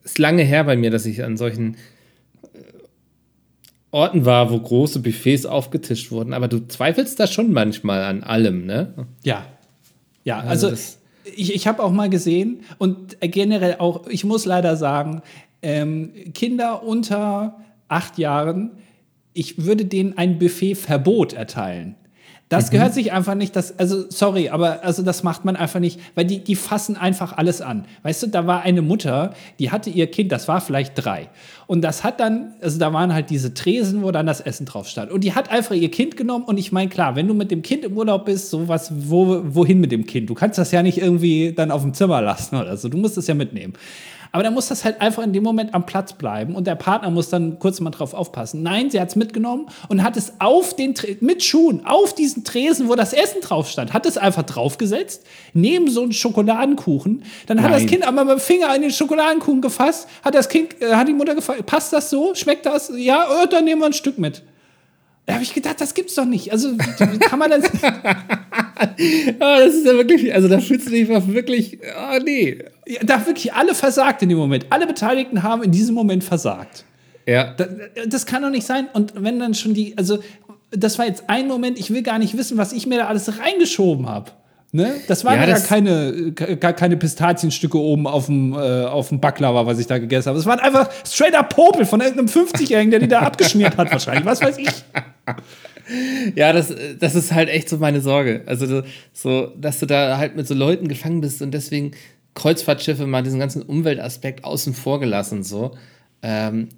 ist lange her bei mir, dass ich an solchen äh, Orten war, wo große Buffets aufgetischt wurden. Aber du zweifelst da schon manchmal an allem, ne? Ja. Ja, also, also ich, ich habe auch mal gesehen und generell auch, ich muss leider sagen, ähm, Kinder unter acht Jahren, ich würde denen ein Buffetverbot erteilen. Das mhm. gehört sich einfach nicht, das, also sorry, aber also das macht man einfach nicht, weil die, die fassen einfach alles an. Weißt du, da war eine Mutter, die hatte ihr Kind, das war vielleicht drei. Und das hat dann, also da waren halt diese Tresen, wo dann das Essen drauf stand. Und die hat einfach ihr Kind genommen und ich meine, klar, wenn du mit dem Kind im Urlaub bist, so was, wo, wohin mit dem Kind? Du kannst das ja nicht irgendwie dann auf dem Zimmer lassen oder so. Du musst es ja mitnehmen. Aber dann muss das halt einfach in dem Moment am Platz bleiben und der Partner muss dann kurz mal drauf aufpassen. Nein, sie hat es mitgenommen und hat es auf den, mit Schuhen, auf diesen Tresen, wo das Essen drauf stand, hat es einfach draufgesetzt, neben so einen Schokoladenkuchen. Dann hat Nein. das Kind einmal mit dem Finger in den Schokoladenkuchen gefasst, hat das Kind, äh, hat die Mutter gefragt, passt das so? Schmeckt das? Ja, oh, dann nehmen wir ein Stück mit. Da habe ich gedacht, das gibt's doch nicht. Also, wie kann man das? oh, das ist ja wirklich, also da fühlst du dich wirklich, oh nee. Ja, da wirklich alle versagt in dem Moment. Alle Beteiligten haben in diesem Moment versagt. Ja. Das, das kann doch nicht sein. Und wenn dann schon die, also, das war jetzt ein Moment, ich will gar nicht wissen, was ich mir da alles reingeschoben habe. Ne? Das waren ja, gar keine, gar keine Pistazienstücke oben auf dem, äh, auf dem Baklava, was ich da gegessen habe. Es waren einfach straight up Popel von irgendeinem 50-Jährigen, der die da abgeschmiert hat, wahrscheinlich. Was weiß ich. Ja, das, das ist halt echt so meine Sorge. Also, so, dass du da halt mit so Leuten gefangen bist und deswegen Kreuzfahrtschiffe mal diesen ganzen Umweltaspekt außen vor gelassen, so. Ähm,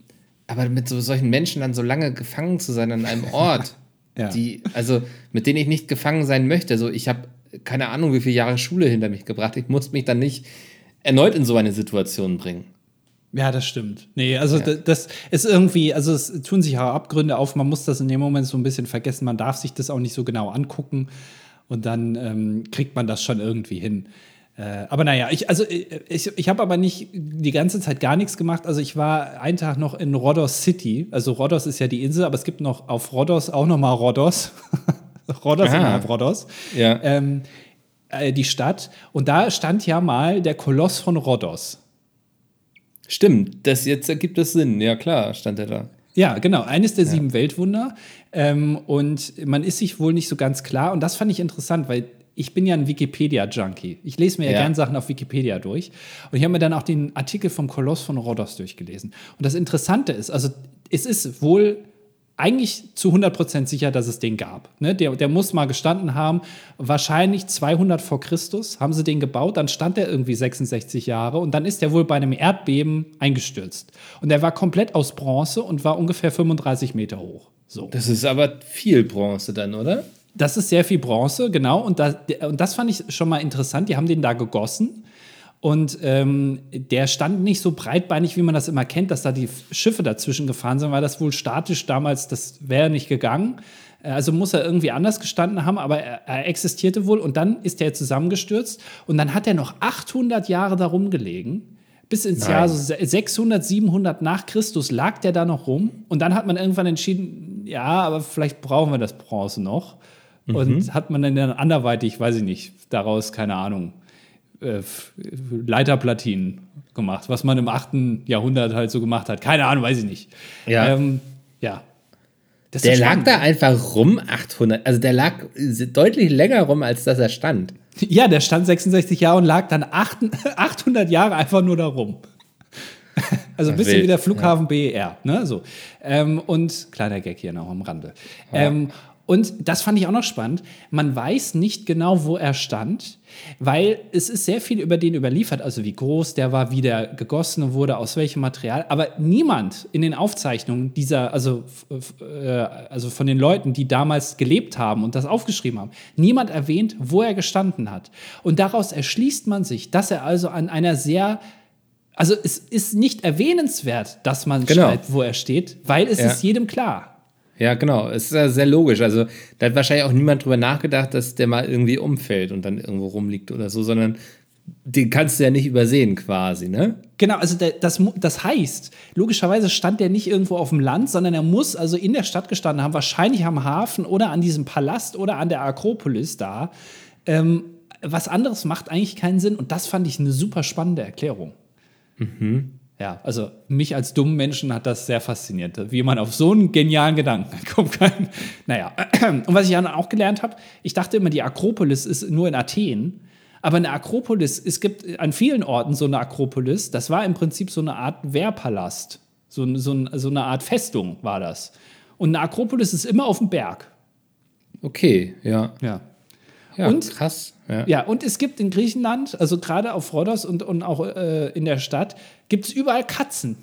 aber mit so solchen Menschen dann so lange gefangen zu sein an einem Ort, ja. die, also mit denen ich nicht gefangen sein möchte. So, ich habe keine Ahnung, wie viele Jahre Schule hinter mich gebracht. Ich muss mich dann nicht erneut in so eine Situation bringen. Ja, das stimmt. Nee, also ja. das ist irgendwie, also es tun sich auch Abgründe auf, man muss das in dem Moment so ein bisschen vergessen, man darf sich das auch nicht so genau angucken und dann ähm, kriegt man das schon irgendwie hin. Äh, aber naja, ich, also ich, ich habe aber nicht die ganze Zeit gar nichts gemacht. Also ich war einen Tag noch in Rhodos City. Also Rhodos ist ja die Insel, aber es gibt noch auf Rhodos auch noch mal Rhodos. Rhodos innerhalb Rhodos. Ja. Ähm, äh, die Stadt. Und da stand ja mal der Koloss von Rhodos. Stimmt, das jetzt ergibt es Sinn. Ja, klar, stand er da. Ja, genau. Eines der ja. sieben Weltwunder. Ähm, und man ist sich wohl nicht so ganz klar. Und das fand ich interessant, weil ich bin ja ein Wikipedia-Junkie. Ich lese mir ja, ja gern Sachen auf Wikipedia durch. Und ich habe mir dann auch den Artikel vom Koloss von Rhodos durchgelesen. Und das Interessante ist, also es ist wohl eigentlich zu 100% sicher, dass es den gab. Ne? Der, der muss mal gestanden haben, wahrscheinlich 200 vor Christus haben sie den gebaut, dann stand er irgendwie 66 Jahre und dann ist er wohl bei einem Erdbeben eingestürzt. Und er war komplett aus Bronze und war ungefähr 35 Meter hoch. So. Das ist aber viel Bronze dann, oder? Das ist sehr viel Bronze, genau. Und das, und das fand ich schon mal interessant. Die haben den da gegossen und ähm, der stand nicht so breitbeinig, wie man das immer kennt, dass da die Schiffe dazwischen gefahren sind, weil das wohl statisch damals, das wäre nicht gegangen. Äh, also muss er irgendwie anders gestanden haben, aber er, er, existierte wohl und dann ist er zusammengestürzt und dann hat er noch 800 Jahre darum gelegen. Bis ins Nein. Jahr so 600, 700 nach Christus lag der da noch rum und dann hat man irgendwann entschieden, ja, aber vielleicht brauchen wir das Bronze noch. Mhm. Und hat man dann anderweitig, weiß ich nicht, daraus, keine Ahnung, äh, Leiterplatinen gemacht, was man im 8. Jahrhundert halt so gemacht hat. Keine Ahnung, weiß ich nicht. Ja. Ähm, ja. der lag da einfach rum, 800. Also der lag deutlich länger rum, als dass er stand. Ja, der stand 66 Jahre und lag dann 800 Jahre einfach nur da rum. Also ein bisschen Wild. wie der Flughafen ja. BER. Ne? So. Ähm, und kleiner Gag hier noch am Rande. Ja. Ähm, und das fand ich auch noch spannend. Man weiß nicht genau, wo er stand, weil es ist sehr viel über den überliefert, also wie groß der war, wie der gegossen wurde, aus welchem Material. Aber niemand in den Aufzeichnungen dieser, also, äh, also von den Leuten, die damals gelebt haben und das aufgeschrieben haben, niemand erwähnt, wo er gestanden hat. Und daraus erschließt man sich, dass er also an einer sehr also es ist nicht erwähnenswert, dass man genau. schreibt, wo er steht, weil es ja. ist jedem klar. Ja, genau. Es ist ja sehr logisch. Also, da hat wahrscheinlich auch niemand drüber nachgedacht, dass der mal irgendwie umfällt und dann irgendwo rumliegt oder so, sondern den kannst du ja nicht übersehen quasi, ne? Genau, also der, das, das heißt, logischerweise stand der nicht irgendwo auf dem Land, sondern er muss also in der Stadt gestanden haben, wahrscheinlich am Hafen oder an diesem Palast oder an der Akropolis da. Ähm, was anderes macht eigentlich keinen Sinn und das fand ich eine super spannende Erklärung. Mhm. Ja, also mich als dummen Menschen hat das sehr fasziniert, wie man auf so einen genialen Gedanken kommen kann. Naja, und was ich dann auch gelernt habe, ich dachte immer, die Akropolis ist nur in Athen. Aber eine Akropolis, es gibt an vielen Orten so eine Akropolis, das war im Prinzip so eine Art Wehrpalast. So, so, so eine Art Festung war das. Und eine Akropolis ist immer auf dem Berg. Okay, ja. Ja. ja Und- krass. Ja. Ja, und es gibt in Griechenland, also gerade auf Rhodos und, und auch äh, in der Stadt, gibt es überall Katzen.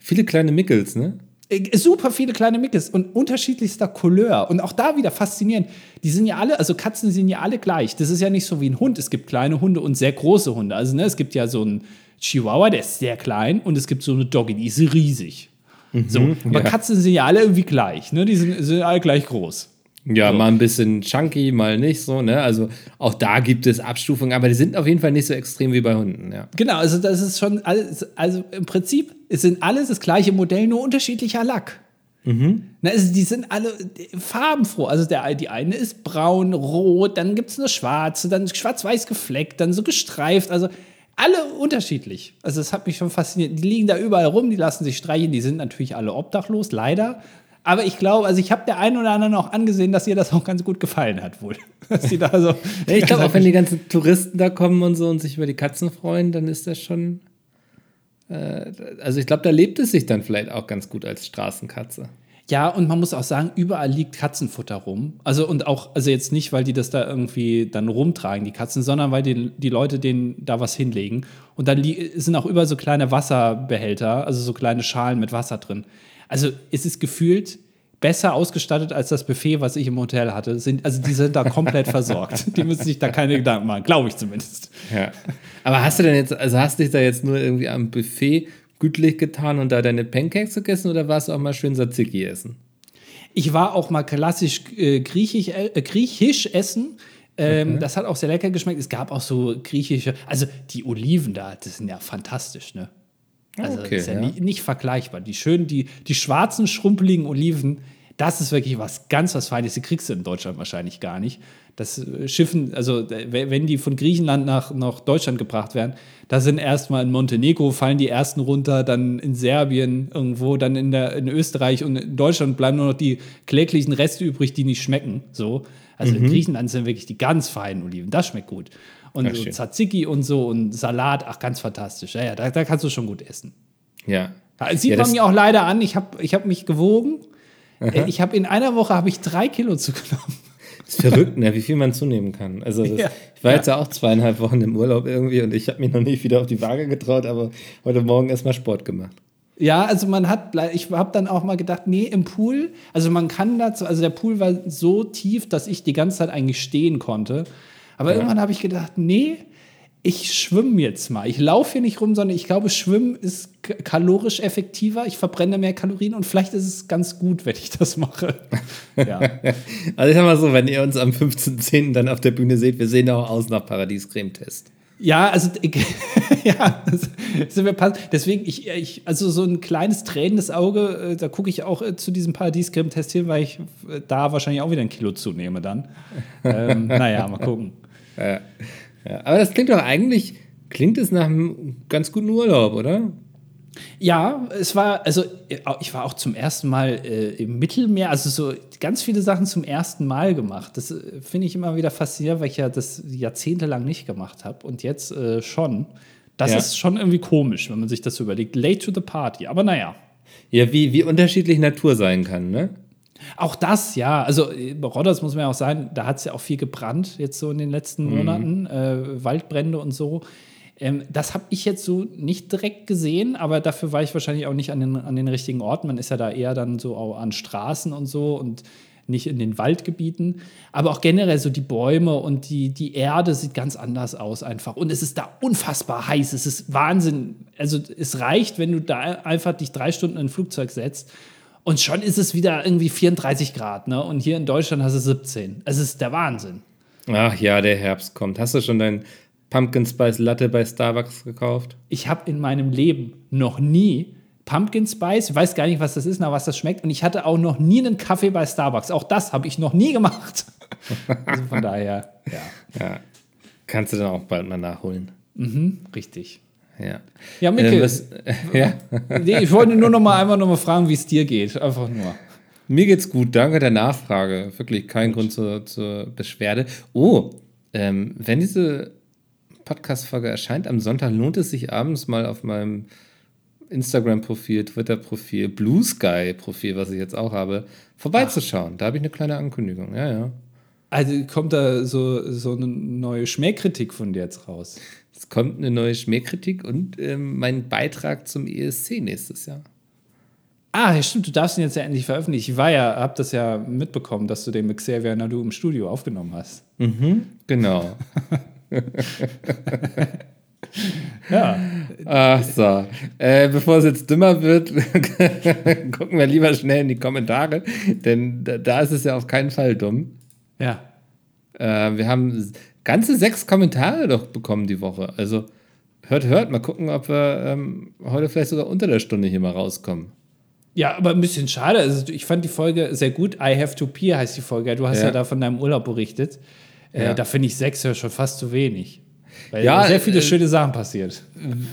Viele kleine Mickels, ne? Äh, Super viele kleine Mickes und unterschiedlichster Couleur. Und auch da wieder faszinierend. Die sind ja alle, also Katzen sind ja alle gleich. Das ist ja nicht so wie ein Hund. Es gibt kleine Hunde und sehr große Hunde. Also ne, es gibt ja so einen Chihuahua, der ist sehr klein, und es gibt so eine Doggy, die ist riesig. So, aber ja. Katzen sind ja alle irgendwie gleich. Ne? Die sind, sind alle gleich groß. Ja, mal ein bisschen chunky, mal nicht so, ne? Also auch da gibt es Abstufungen, aber die sind auf jeden Fall nicht so extrem wie bei Hunden, ja. Genau, also das ist schon alles, also im Prinzip es sind alles das gleiche Modell, nur unterschiedlicher Lack. Na, also die sind alle farbenfroh. Also der, die eine ist braun, rot, dann gibt es eine schwarze, dann schwarz-weiß gefleckt, dann so gestreift. Also alle unterschiedlich. Also das hat mich schon fasziniert. Die liegen da überall rum, die lassen sich streichen. Die sind natürlich alle obdachlos, leider. Aber ich glaube, also ich habe der einen oder anderen auch angesehen, dass ihr das auch ganz gut gefallen hat wohl. Dass die da so Ja, ich glaube, auch wenn die ganzen Touristen da kommen und so und sich über die Katzen freuen, dann ist das schon. Äh, also ich glaube, da lebt es sich dann vielleicht auch ganz gut als Straßenkatze. Ja, und man muss auch sagen, überall liegt Katzenfutter rum. Also und auch, also jetzt nicht, weil die das da irgendwie dann rumtragen, die Katzen, sondern weil die, die Leute denen da was hinlegen. Und dann sind auch überall so kleine Wasserbehälter, also so kleine Schalen mit Wasser drin. Also es ist gefühlt besser ausgestattet als das Buffet, was ich im Hotel hatte. Sind, also die sind da komplett versorgt. Die müssen sich da keine Gedanken machen, glaube ich zumindest. Ja. Aber hast du denn jetzt, also hast du dich da jetzt nur irgendwie am Buffet gütlich getan und da deine Pancakes gegessen oder warst du auch mal schön Tzatziki essen? Ich war auch mal klassisch äh, griechisch, äh, griechisch essen. Ähm, Das hat auch sehr lecker geschmeckt. Es gab auch so griechische, also die Oliven da, das sind ja fantastisch, ne? Also Okay, das ist ja, ja. Nicht, nicht vergleichbar. Die schönen, die, die schwarzen, schrumpeligen Oliven, das ist wirklich was ganz was Feines. Die kriegst du in Deutschland wahrscheinlich gar nicht. Das äh, Schiffen, also äh, wenn wenn die von Griechenland nach, nach Deutschland gebracht werden, da sind erstmal in Montenegro fallen die ersten runter, dann in Serbien irgendwo, dann in, der, in Österreich und in Deutschland bleiben nur noch die kläglichen Reste übrig, die nicht schmecken. So. Also Mhm. in Griechenland sind wirklich die ganz feinen Oliven. Das schmeckt gut. Und so schön. Tzatziki und so und Salat, ach, ganz fantastisch. Ja, ja, da, da kannst du schon gut essen. Ja. Sieht Ja, man mir auch leider an. Ich habe ich hab mich gewogen. Äh, Ich habe in einer Woche habe ich drei Kilo zugenommen. Das ist verrückt, ne, wie viel man zunehmen kann. Also das, Ja. ich war jetzt ja auch zweieinhalb Wochen im Urlaub irgendwie und ich habe mich noch nicht wieder auf die Waage getraut, aber heute Morgen erstmal Sport gemacht. Ja, also man hat, ich habe dann auch mal gedacht, nee, im Pool, also man kann dazu, also der Pool war so tief, dass ich die ganze Zeit eigentlich stehen konnte. Aber irgendwann habe ich gedacht, nee, ich schwimme jetzt mal. Ich laufe hier nicht rum, sondern ich glaube, Schwimmen ist kalorisch effektiver. Ich verbrenne mehr Kalorien und vielleicht ist es ganz gut, wenn ich das mache. Ja. Also ich sag mal so, wenn ihr uns am 15.10. dann auf der Bühne seht, wir sehen auch aus nach Paradiescremetest. Ja, also ja, sind wir pass deswegen ich, ich also so ein kleines tränendes Auge, äh, da gucke ich auch äh, zu diesem Paradiescreme-Test hin, weil ich äh, da wahrscheinlich auch wieder ein Kilo zunehme dann. ähm, naja, mal gucken. Ja, aber das klingt doch eigentlich, klingt es nach einem ganz guten Urlaub, oder? Ja, es war, also ich war auch zum ersten Mal äh, im Mittelmeer, also so ganz viele Sachen zum ersten Mal gemacht. Das äh, finde ich immer wieder faszinierend, weil ich ja das jahrzehntelang nicht gemacht habe und jetzt äh, schon. Das Ja. ist schon irgendwie komisch, wenn man sich das überlegt. Late to the party, aber naja. Ja, wie, wie unterschiedlich Natur sein kann, ne? Auch das, ja. Also äh, Rodders muss man ja auch sagen, da hat es ja auch viel gebrannt jetzt so in den letzten Monaten, äh, Waldbrände und so. Ähm, das habe ich jetzt so nicht direkt gesehen, aber dafür war ich wahrscheinlich auch nicht an den, an den richtigen Orten. Man ist ja da eher dann so auch an Straßen und so und nicht in den Waldgebieten. Aber auch generell so die Bäume und die, die Erde sieht ganz anders aus einfach. Und es ist da unfassbar heiß. Es ist Wahnsinn. Also es reicht, wenn du da einfach dich drei Stunden in ein Flugzeug setzt und schon ist es wieder irgendwie 34 Grad, ne? Und hier in Deutschland hast du 17. Es ist der Wahnsinn. Ach ja, der Herbst kommt. Hast du schon dein Pumpkin Spice Latte bei Starbucks gekauft? Ich habe in meinem Leben noch nie Pumpkin Spice, ich weiß gar nicht, was das ist, nach was das schmeckt. Und ich hatte auch noch nie einen Kaffee bei Starbucks. Auch das habe ich noch nie gemacht. Also von daher, ja, Ja. Kannst du dann auch bald mal nachholen. richtig. Ja. Ja, Mikkel, was, ja. nee, ich wollte nur noch mal einfach noch mal fragen, wie es dir geht. Einfach nur. Mir geht's gut, danke der Nachfrage. Wirklich kein Grund zur, zur Beschwerde. Oh, ähm, wenn diese Podcast-Folge erscheint am Sonntag, lohnt es sich abends mal auf meinem Instagram-Profil, Twitter-Profil, Blue Sky-Profil, was ich jetzt auch habe, vorbeizuschauen. Ach. Da habe ich eine kleine Ankündigung. Ja, ja. Also kommt da so, so eine neue Schmähkritik von dir jetzt raus? Es kommt eine neue Schmähkritik und ähm, mein Beitrag zum ESC nächstes Jahr. Ah, ja, stimmt, du darfst ihn jetzt ja endlich veröffentlichen. Ich war ja, hab das ja mitbekommen, dass du den mit Xavier Nadu im Studio aufgenommen hast. Mhm, genau. ja. Ach so. Äh, bevor es jetzt dümmer wird, gucken wir lieber schnell in die Kommentare, denn da, da ist es ja auf keinen Fall dumm. Ja. Äh, wir haben ganze sechs Kommentare doch bekommen die Woche. Also hört, hört, mal gucken, ob wir ähm, heute vielleicht sogar unter der Stunde hier mal rauskommen. Ja, aber ein bisschen schade. Also ich fand die Folge sehr gut. I have to pee heißt die Folge. Du hast ja, ja da von deinem Urlaub berichtet. Äh, ja. Da finde ich sechs ja schon fast zu wenig. Weil ja, sehr viele äh, schöne Sachen passiert.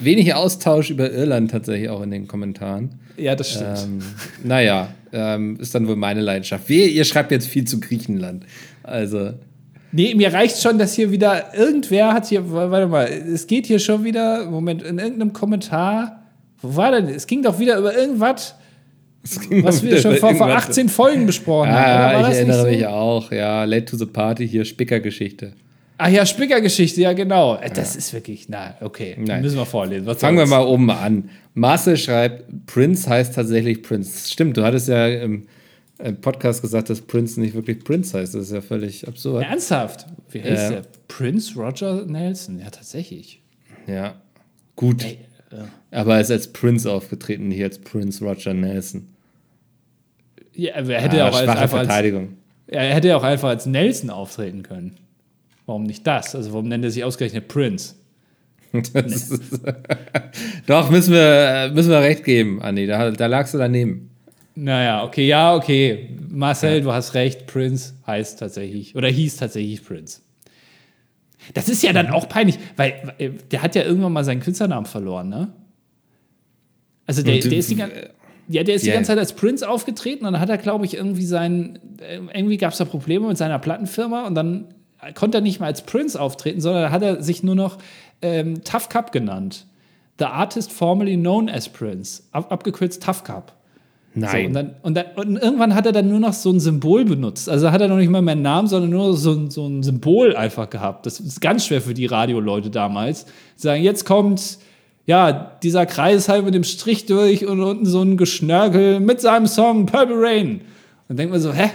Wenig Austausch über Irland tatsächlich auch in den Kommentaren. Ja, das stimmt. Ähm, naja, ähm, ist dann wohl meine Leidenschaft. Wehe, ihr schreibt jetzt viel zu Griechenland. Also. Nee, mir reicht schon, dass hier wieder irgendwer hat hier, warte mal, es geht hier schon wieder, Moment, in irgendeinem Kommentar, wo war denn, es ging doch wieder über irgendwas, was wir schon vor, vor 18 Folgen besprochen ah, haben. Ja, ich erinnere so? mich auch, ja, Late to the Party, hier Spicker-Geschichte. Ach ja, Spickergeschichte, ja genau. Das ja. ist wirklich, na, okay, Nein. müssen wir vorlesen. Was Fangen wir mal oben an. Marcel schreibt, Prince heißt tatsächlich Prince. Stimmt, du hattest ja im, im Podcast gesagt, dass Prince nicht wirklich Prince heißt. Das ist ja völlig absurd. Ernsthaft? Wie heißt ja. der? Prince Roger Nelson? Ja, tatsächlich. Ja, gut. Ey, ja. Aber er ist als Prince aufgetreten, nicht als Prince Roger Nelson. Ja, er hätte ah, auch als, einfach Verteidigung. Als, er hätte auch einfach als Nelson auftreten können. Warum nicht das? Also warum nennt er sich ausgerechnet Prince? Doch, müssen wir, müssen wir recht geben, Andi. Da, da lagst du daneben. Naja, okay, ja, okay. Marcel, ja. du hast recht. Prince heißt tatsächlich, oder hieß tatsächlich Prince. Das ist ja dann auch peinlich, weil der hat ja irgendwann mal seinen Künstlernamen verloren, ne? Also der, der ist die ganze ja, der ist yeah. die ganze Zeit als Prince aufgetreten und dann hat er, glaube ich, irgendwie sein, irgendwie gab es da Probleme mit seiner Plattenfirma und dann konnte er nicht mehr als Prince auftreten, sondern hat er sich nur noch ähm, Tough Cup genannt. The artist formerly known as Prince. Ab, abgekürzt Tough Cup. Nein. So, und, dann, und, dann, und, irgendwann hat er dann nur noch so ein Symbol benutzt. Also hat er noch nicht mal mehr einen Namen, sondern nur so, so ein Symbol einfach gehabt. Das ist ganz schwer für die Radioleute damals. Sagen, jetzt kommt ja dieser Kreis halt mit dem Strich durch und unten so ein Geschnörkel mit seinem Song Purple Rain. Und denkt man so, hä?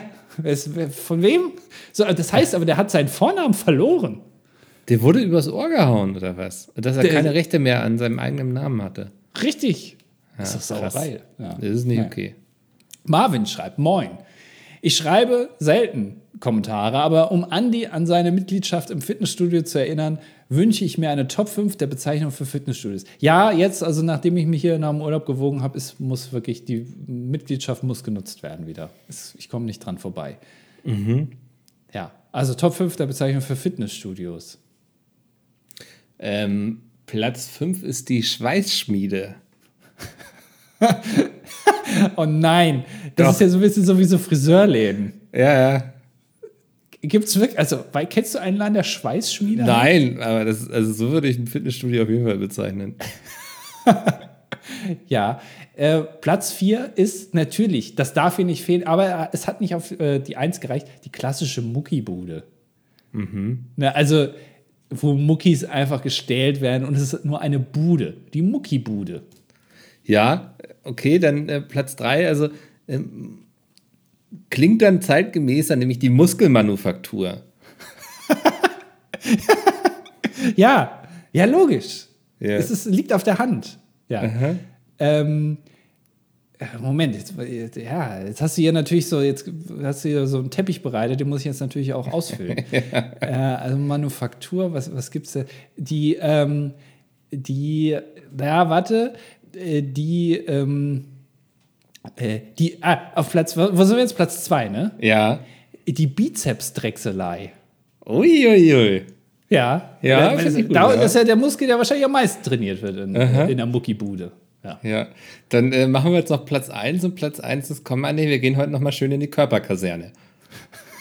Von wem? So, das heißt aber, der hat seinen Vornamen verloren. Der wurde übers Ohr gehauen, oder was? Dass er der, keine Rechte mehr an seinem eigenen Namen hatte. Richtig. Ja, das ist Sauerei. Ja. Das ist nicht ja. okay. Marvin schreibt: Moin. Ich schreibe selten Kommentare, aber um Andy an seine Mitgliedschaft im Fitnessstudio zu erinnern, wünsche ich mir eine Top 5 der Bezeichnung für Fitnessstudios. Ja, jetzt, also nachdem ich mich hier nach dem Urlaub gewogen habe, ist, muss wirklich die Mitgliedschaft muss genutzt werden wieder. Ich komme nicht dran vorbei. Mhm. Ja, also Top 5 der Bezeichnung für Fitnessstudios. Ähm, Platz 5 ist die Schweißschmiede. oh nein, das Doch. ist ja so ein bisschen so wie so Friseurläden. Ja, ja. Gibt es wirklich, also, weil, kennst du einen Laden der Schweißschmiede? Nein, aber das, also so würde ich ein Fitnessstudio auf jeden Fall bezeichnen. ja, äh, Platz 4 ist natürlich, das darf hier nicht fehlen, aber es hat nicht auf äh, die 1 gereicht, die klassische Muckibude. Mhm. Na, also, wo Muckis einfach gestählt werden und es ist nur eine Bude, die Muckibude. Ja, okay, dann äh, Platz 3, also ähm, klingt dann zeitgemäßer, nämlich die Muskelmanufaktur. ja, ja, logisch. Yeah. Es ist, liegt auf der Hand. Ja. Ähm, äh, Moment, jetzt, ja, jetzt hast du hier natürlich so, jetzt hast du hier so einen Teppich bereitet, den muss ich jetzt natürlich auch ausfüllen. ja. äh, also Manufaktur, was, was es da? Die, ähm, die, naja, warte, die, ähm, äh, die, ah, auf Platz, wo sind wir jetzt? Platz zwei, ne? Ja. Die Bizeps-Drechselei. Uiuiui. Ja, ja, das, gut, da, ja. ist ja der Muskel, der wahrscheinlich am meisten trainiert wird in, in der Muckibude. Ja. ja, dann äh, machen wir jetzt noch Platz 1 und Platz 1 ist, komm, nee, wir gehen heute noch mal schön in die Körperkaserne.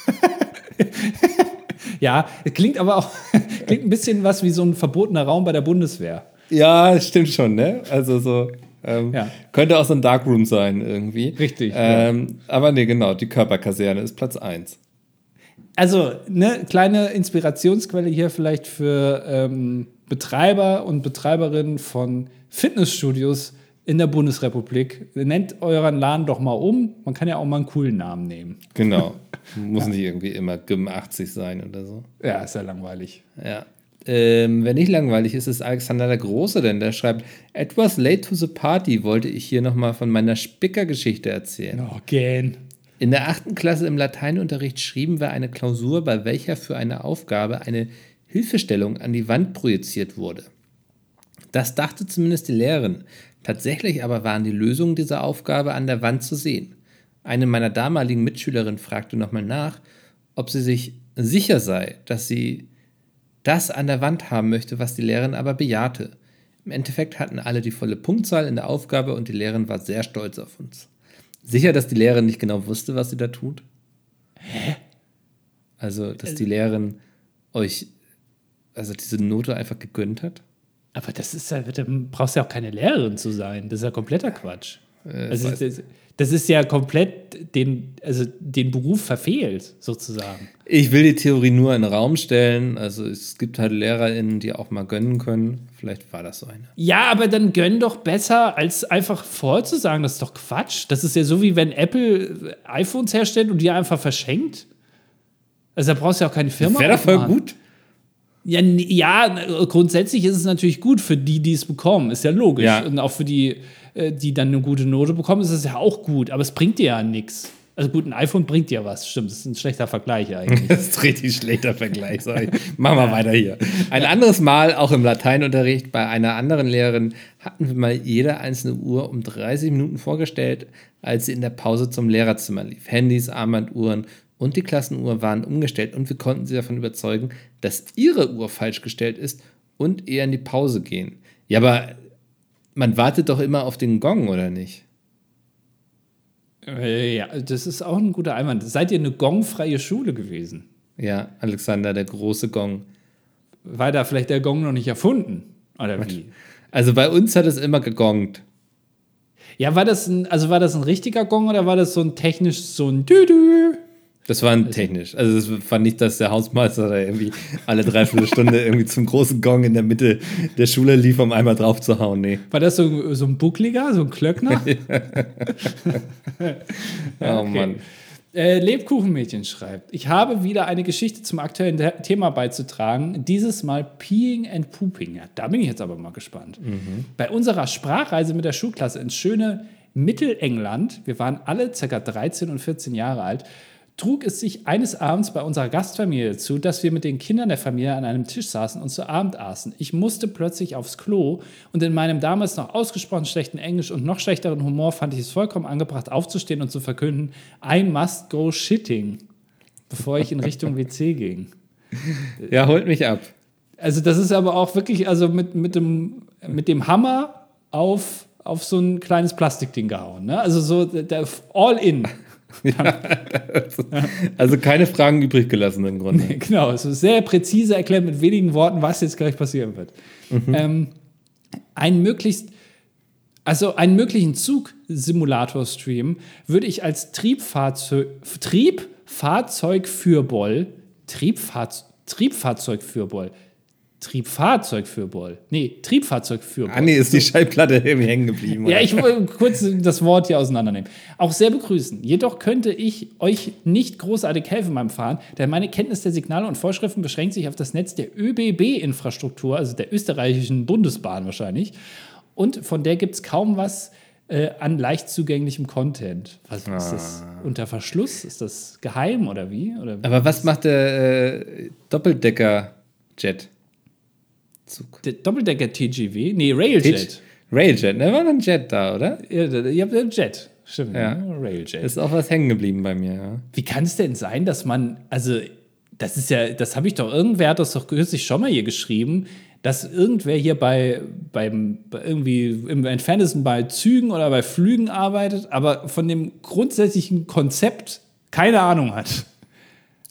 ja, klingt aber auch klingt ein bisschen was wie so ein verbotener Raum bei der Bundeswehr. Ja, stimmt schon, ne? Also so. Ähm, ja. Könnte auch so ein Darkroom sein irgendwie. Richtig. Ähm, ja. Aber nee, genau, die Körperkaserne ist Platz 1. Also, eine kleine Inspirationsquelle hier vielleicht für ähm, Betreiber und Betreiberinnen von Fitnessstudios in der Bundesrepublik. Nennt euren Laden doch mal um. Man kann ja auch mal einen coolen Namen nehmen. Genau. Muss ja. nicht irgendwie immer Gym 80 sein oder so. Ja, ist ja langweilig. Ja. Ähm, wenn nicht langweilig ist, ist Alexander der Große, denn der schreibt, etwas late to the party wollte ich hier nochmal von meiner Spicker-Geschichte erzählen. Oh, gähn. In der achten Klasse im Lateinunterricht schrieben wir eine Klausur, bei welcher für eine Aufgabe eine Hilfestellung an die Wand projiziert wurde. Das dachte zumindest die Lehrerin. Tatsächlich aber waren die Lösungen dieser Aufgabe an der Wand zu sehen. Eine meiner damaligen Mitschülerinnen fragte nochmal nach, ob sie sich sicher sei, dass sie das an der Wand haben möchte, was die Lehrerin aber bejahte. Im Endeffekt hatten alle die volle Punktzahl in der Aufgabe und die Lehrerin war sehr stolz auf uns. Sicher, dass die Lehrerin nicht genau wusste, was sie da tut? Hä? Also, dass die Lehrerin euch also diese Note einfach gegönnt hat? Aber das ist ja, da brauchst ja auch keine Lehrerin zu sein. Das ist ja kompletter Quatsch. Äh, also das, das, ist ja komplett den, also den Beruf verfehlt, sozusagen. Ich will die Theorie nur in den Raum stellen. Also es gibt halt LehrerInnen, die auch mal gönnen können. Vielleicht war das so eine. Ja, aber dann gönn doch besser, als einfach vorzusagen. Das ist doch Quatsch. Das ist ja so, wie wenn Apple iPhones herstellt und die einfach verschenkt. Also da brauchst du ja auch keine Firma. Wäre doch voll gut. Ja, ja, grundsätzlich ist es natürlich gut für die, die es bekommen. Ist ja logisch. Ja. Und auch für die, äh, die dann eine gute Note bekommen, ist es ja auch gut. Aber es bringt dir ja nichts. Also gut, ein iPhone bringt dir was, stimmt. Das ist ein schlechter Vergleich eigentlich. das ist ein richtig schlechter Vergleich, sorry. Machen wir weiter hier. Ein anderes Mal, auch im Lateinunterricht, bei einer anderen Lehrerin, hatten wir mal jede einzelne Uhr um 30 Minuten vorgestellt, als sie in der Pause zum Lehrerzimmer lief. Handys, Armbanduhren und die Klassenuhr waren umgestellt und wir konnten sie davon überzeugen, dass ihre Uhr falsch gestellt ist und eher in die Pause gehen. Ja, aber man wartet doch immer auf den Gong, oder nicht? Äh, ja, das ist auch ein guter Einwand. Seid ihr eine gongfreie Schule gewesen? Ja, Alexander, der große Gong. War da vielleicht der Gong noch nicht erfunden? Oder wie? Also bei uns hat es immer gegongt. Ja, war das ein, also war das ein richtiger Gong oder war das so ein technisch so ein Dü-Dü? Das war also, technisch. Also das war nicht, dass der Hausmeister da irgendwie alle dreiviertel Stunde irgendwie zum großen Gong in der Mitte der Schule lief, um einmal drauf zu hauen. Nee. War das so, so ein Buckliger, so ein Klöckner? oh okay. Mann. Äh, Lebkuchenmädchen schreibt, ich habe wieder eine Geschichte zum aktuellen Thema beizutragen, dieses Mal Peeing and Pooping. Ja, da bin ich jetzt aber mal gespannt. Mhm. Bei unserer Sprachreise mit der Schulklasse ins schöne Mittelengland, wir waren alle ca. 13 und 14 Jahre alt, trug es sich eines Abends bei unserer Gastfamilie zu, dass wir mit den Kindern der Familie an einem Tisch saßen und zu Abend aßen. Ich musste plötzlich aufs Klo und in meinem damals noch ausgesprochen schlechten Englisch und noch schlechteren Humor fand ich es vollkommen angebracht, aufzustehen und zu verkünden, I must go shitting, bevor ich in Richtung WC ging. Ja, holt mich ab. Also das ist aber auch wirklich, also mit, mit, dem, mit dem Hammer auf, auf so ein kleines Plastikding gehauen. Ne? Also so der all in. Ja, also keine Fragen übrig gelassen im Grunde. Nee, genau, es ist sehr präzise erklärt mit wenigen Worten, was jetzt gleich passieren wird. Mhm. Ähm, ein möglichst, also einen möglichen Zugsimulator-Stream würde ich als Triebfahrzeug, Triebfahrzeugfürboll, Triebfahrzeug, Triebfahrzeugfürboll, Triebfahrzeug für Boll. Nee, Triebfahrzeug für Boll. Ah, nee, ist die Schallplatte irgendwie hängen geblieben. Ja, ich wollte kurz das Wort hier auseinandernehmen. Auch sehr begrüßen. Jedoch könnte ich euch nicht großartig helfen beim Fahren, denn meine Kenntnis der Signale und Vorschriften beschränkt sich auf das Netz der ÖBB-Infrastruktur, also der österreichischen Bundesbahn wahrscheinlich. Und von der gibt es kaum was äh, an leicht zugänglichem Content. Was ah. ist das? Ah. Unter Verschluss? Ist das geheim oder wie? Oder Aber was macht der äh, Doppeldecker-Jet? Zug. Der Doppeldecker TGV? Nee, Railjet. Railjet, ne? War ein Jet da, oder? Ja, ihr habt einen Jet. Stimmt, ja. Ne? Railjet. Ist auch was hängen geblieben bei mir, ja. Wie kann es denn sein, dass man, also, das ist ja, das habe ich doch, irgendwer hat das doch kürzlich schon mal hier geschrieben, dass irgendwer hier bei, beim, bei irgendwie im entferntesten bei Zügen oder bei Flügen arbeitet, aber von dem grundsätzlichen Konzept keine Ahnung hat.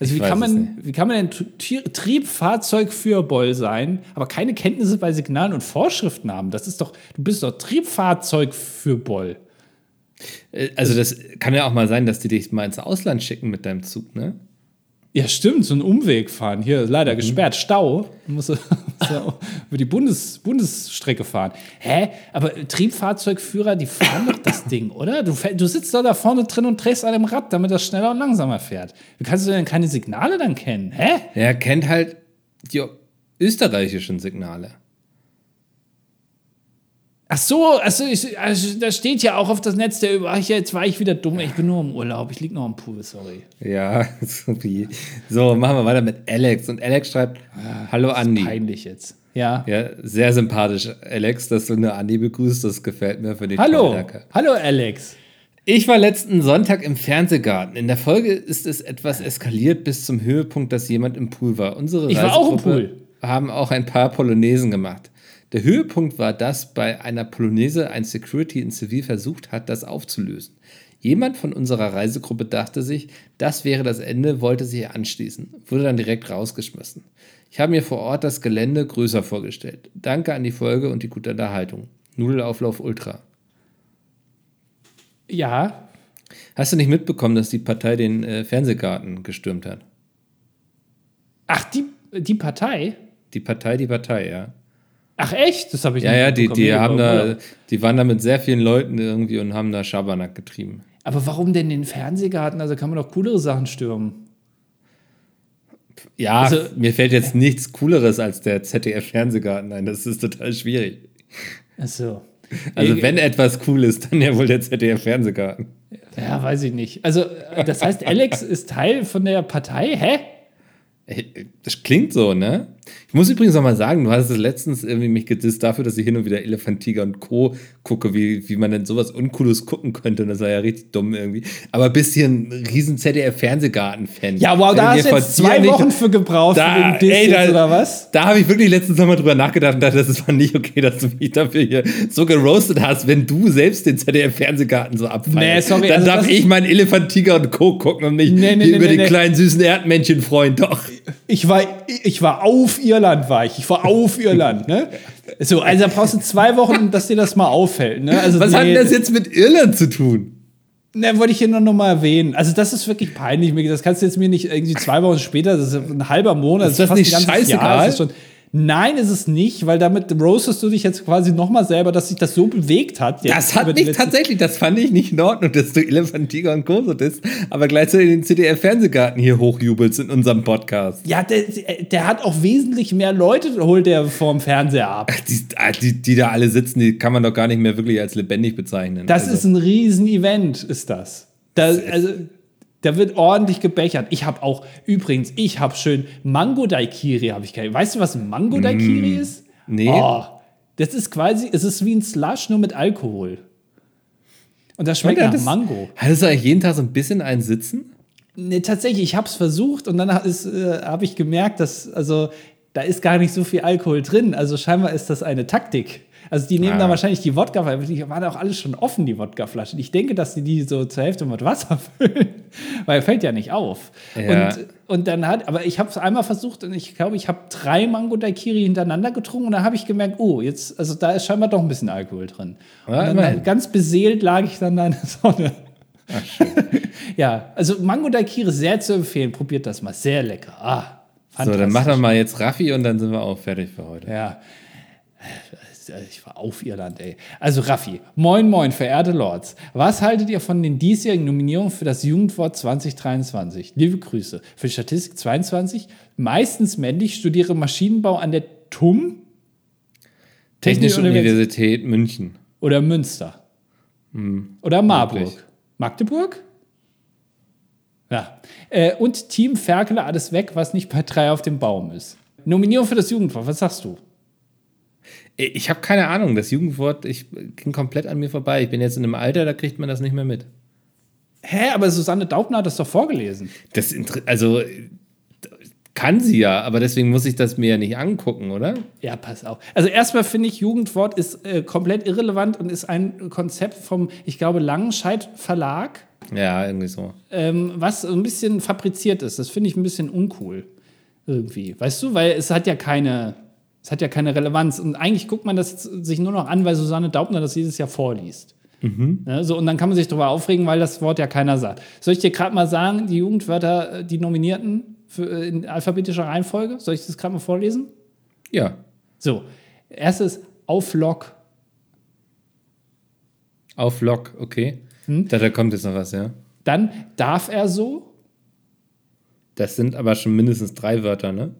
Also wie kann, man, wie kann man denn Triebfahrzeugführboll sein, aber keine Kenntnisse bei Signalen und Vorschriften haben? Das ist doch, du bist doch Triebfahrzeugführboll. Äh, also das kann ja auch mal sein, dass die dich mal ins Ausland schicken mit deinem Zug, ne? Ja, stimmt, so einen Umweg fahren. Hier leider mhm. gesperrt, Stau. Muss über die Bundes, Bundesstrecke fahren. Hä? Aber Triebfahrzeugführer, die fahren doch das Ding, oder? Du, du sitzt doch da vorne drin und drehst an dem Rad, damit das schneller und langsamer fährt. Wie kannst du denn keine Signale dann kennen? Hä? Er kennt halt die österreichischen Signale. Ach so, also, ich, also da steht ja auch auf das Netz der über. Jetzt war ich wieder dumm. Ich bin nur im Urlaub. Ich liege noch im Pool, sorry. Ja, sorry. So, machen wir weiter mit Alex. Und Alex schreibt: ah, Hallo Andi. Peinlich jetzt. Ja. Ja, sehr sympathisch, Alex, dass du eine Andi begrüßt. Das gefällt mir für die Hallo. Hallo, Alex. Ich war letzten Sonntag im Fernsehgarten. In der Folge ist es etwas eskaliert bis zum Höhepunkt, dass jemand im Pool war. Unsere ich war auch im Pool. haben auch ein paar Polonesen gemacht. Der Höhepunkt war, dass bei einer Polonaise ein Security in Zivil versucht hat, das aufzulösen. Jemand von unserer Reisegruppe dachte sich, das wäre das Ende, wollte sich anschließen, wurde dann direkt rausgeschmissen. Ich habe mir vor Ort das Gelände größer vorgestellt. Danke an die Folge und die gute Unterhaltung. Nudelauflauf Ultra. Ja. Hast du nicht mitbekommen, dass die Partei den äh, Fernsehgarten gestürmt hat? Ach, die, die Partei? Die Partei, die Partei, ja. Ach echt? Das habe ich ja, nicht Ja, die, die, haben da, die waren da mit sehr vielen Leuten irgendwie und haben da Schabernack getrieben. Aber warum denn den Fernsehgarten? Also kann man doch coolere Sachen stürmen. Ja, also, mir fällt jetzt nichts Cooleres als der ZDF-Fernsehgarten ein. Das ist total schwierig. Ach so. Also, wenn etwas cool ist, dann ja wohl der ZDF-Fernsehgarten. Ja, weiß ich nicht. Also, das heißt, Alex ist Teil von der Partei? Hä? Das klingt so, ne? Ich muss übrigens noch mal sagen, du hast es letztens irgendwie mich gedisst dafür, dass ich hin und wieder Elefantiger und Co. gucke, wie, wie man denn sowas Uncooles gucken könnte. Und das war ja richtig dumm irgendwie. Aber bist hier ein riesen ZDF-Fernsehgarten-Fan. Ja, wow, da hast du jetzt zwei Wochen nicht, für gebraucht da, für den ey, da, oder was? Da habe ich wirklich letztens noch mal drüber nachgedacht und dachte, das war nicht okay, dass du mich dafür hier so geroastet hast, wenn du selbst den ZDF-Fernsehgarten so abfallst. Nee, sorry. Dann also darf ich meinen Elefantiger und Co. gucken und mich nee, nee, nee, über die kleinen süßen Erdmännchen freuen. Doch. Ich war, ich war auf Irland war ich. Ich war auf Irland. Ne? So, also da brauchst du zwei Wochen, dass dir das mal auffällt. Ne? Also, Was nee, hat denn das jetzt mit Irland zu tun? Ne, wollte ich hier noch, noch mal erwähnen. Also, das ist wirklich peinlich. Das kannst du jetzt mir nicht irgendwie zwei Wochen später, das ist ein halber Monat. Ist das, das ist nicht scheißegal? Jahr, Nein, ist es nicht, weil damit roastest du dich jetzt quasi nochmal selber, dass sich das so bewegt hat. das hat mich tatsächlich, das fand ich nicht in Ordnung, dass du Elefantiger und Co. so bist, aber gleichzeitig den CDF-Fernsehgarten hier hochjubelst in unserem Podcast. Ja, der, der, hat auch wesentlich mehr Leute, holt der vorm Fernseher ab. Die, ah, die, die, da alle sitzen, die kann man doch gar nicht mehr wirklich als lebendig bezeichnen. Das also. ist ein Riesen-Event, ist das. das also, da wird ordentlich gebechert. Ich habe auch, übrigens, ich habe schön Mango Daikiri, habe ich gehört. Weißt du, was Mango Daikiri mm, ist? Nee. Oh, das ist quasi, es ist wie ein Slush, nur mit Alkohol. Und das schmeckt und nach das, Mango. Hattest du eigentlich jeden Tag so ein bisschen einen Sitzen? Nee, tatsächlich, ich habe es versucht und dann äh, habe ich gemerkt, dass, also, da ist gar nicht so viel Alkohol drin. Also scheinbar ist das eine Taktik. Also die nehmen ah. da wahrscheinlich die Wodka, die waren auch alles schon offen, die Wodkaflaschen. Ich denke, dass sie die so zur Hälfte mit Wasser füllen, weil fällt ja nicht auf. Ja. Und, und dann hat, aber ich habe es einmal versucht und ich glaube, ich habe drei Mango Daikiri hintereinander getrunken und dann habe ich gemerkt, oh, jetzt, also da ist scheinbar doch ein bisschen Alkohol drin. Ja, dann, ganz beseelt lag ich dann da in der Sonne. Ach, ja, also Mango Daikiri sehr zu empfehlen. Probiert das mal, sehr lecker. Ah, so, dann machen wir mal jetzt Raffi und dann sind wir auch fertig für heute. Ja. Äh, ich war auf Irland, ey. Also Raffi, moin moin, verehrte Lords. Was haltet ihr von den diesjährigen Nominierungen für das Jugendwort 2023? Liebe Grüße. Für Statistik 22, meistens männlich, studiere Maschinenbau an der TUM. Technische Universität München. Oder Münster. Hm, Oder Marburg. Wirklich. Magdeburg? Ja. Äh, und Team Ferkele, alles weg, was nicht bei drei auf dem Baum ist. Nominierung für das Jugendwort, was sagst du? Ich habe keine Ahnung. Das Jugendwort ich, ging komplett an mir vorbei. Ich bin jetzt in einem Alter, da kriegt man das nicht mehr mit. Hä, aber Susanne Daubner hat das doch vorgelesen. Das also Kann sie ja, aber deswegen muss ich das mir ja nicht angucken, oder? Ja, pass auf. Also erstmal finde ich, Jugendwort ist äh, komplett irrelevant und ist ein Konzept vom, ich glaube, Langenscheid Verlag. Ja, irgendwie so. Ähm, was ein bisschen fabriziert ist. Das finde ich ein bisschen uncool. Irgendwie. Weißt du, weil es hat ja keine, es hat ja keine Relevanz. Und eigentlich guckt man das sich nur noch an, weil Susanne Daubner das dieses Jahr vorliest. Mhm. Ja, so, und dann kann man sich darüber aufregen, weil das Wort ja keiner sagt. Soll ich dir gerade mal sagen, die Jugendwörter, äh, die Nominierten für, äh, in alphabetischer Reihenfolge? Soll ich das gerade mal vorlesen? Ja. So, erstes Auflock. Auflock, okay. Hm? Da, da kommt jetzt noch was, ja. Dann darf er so. Das sind aber schon mindestens drei Wörter, ne?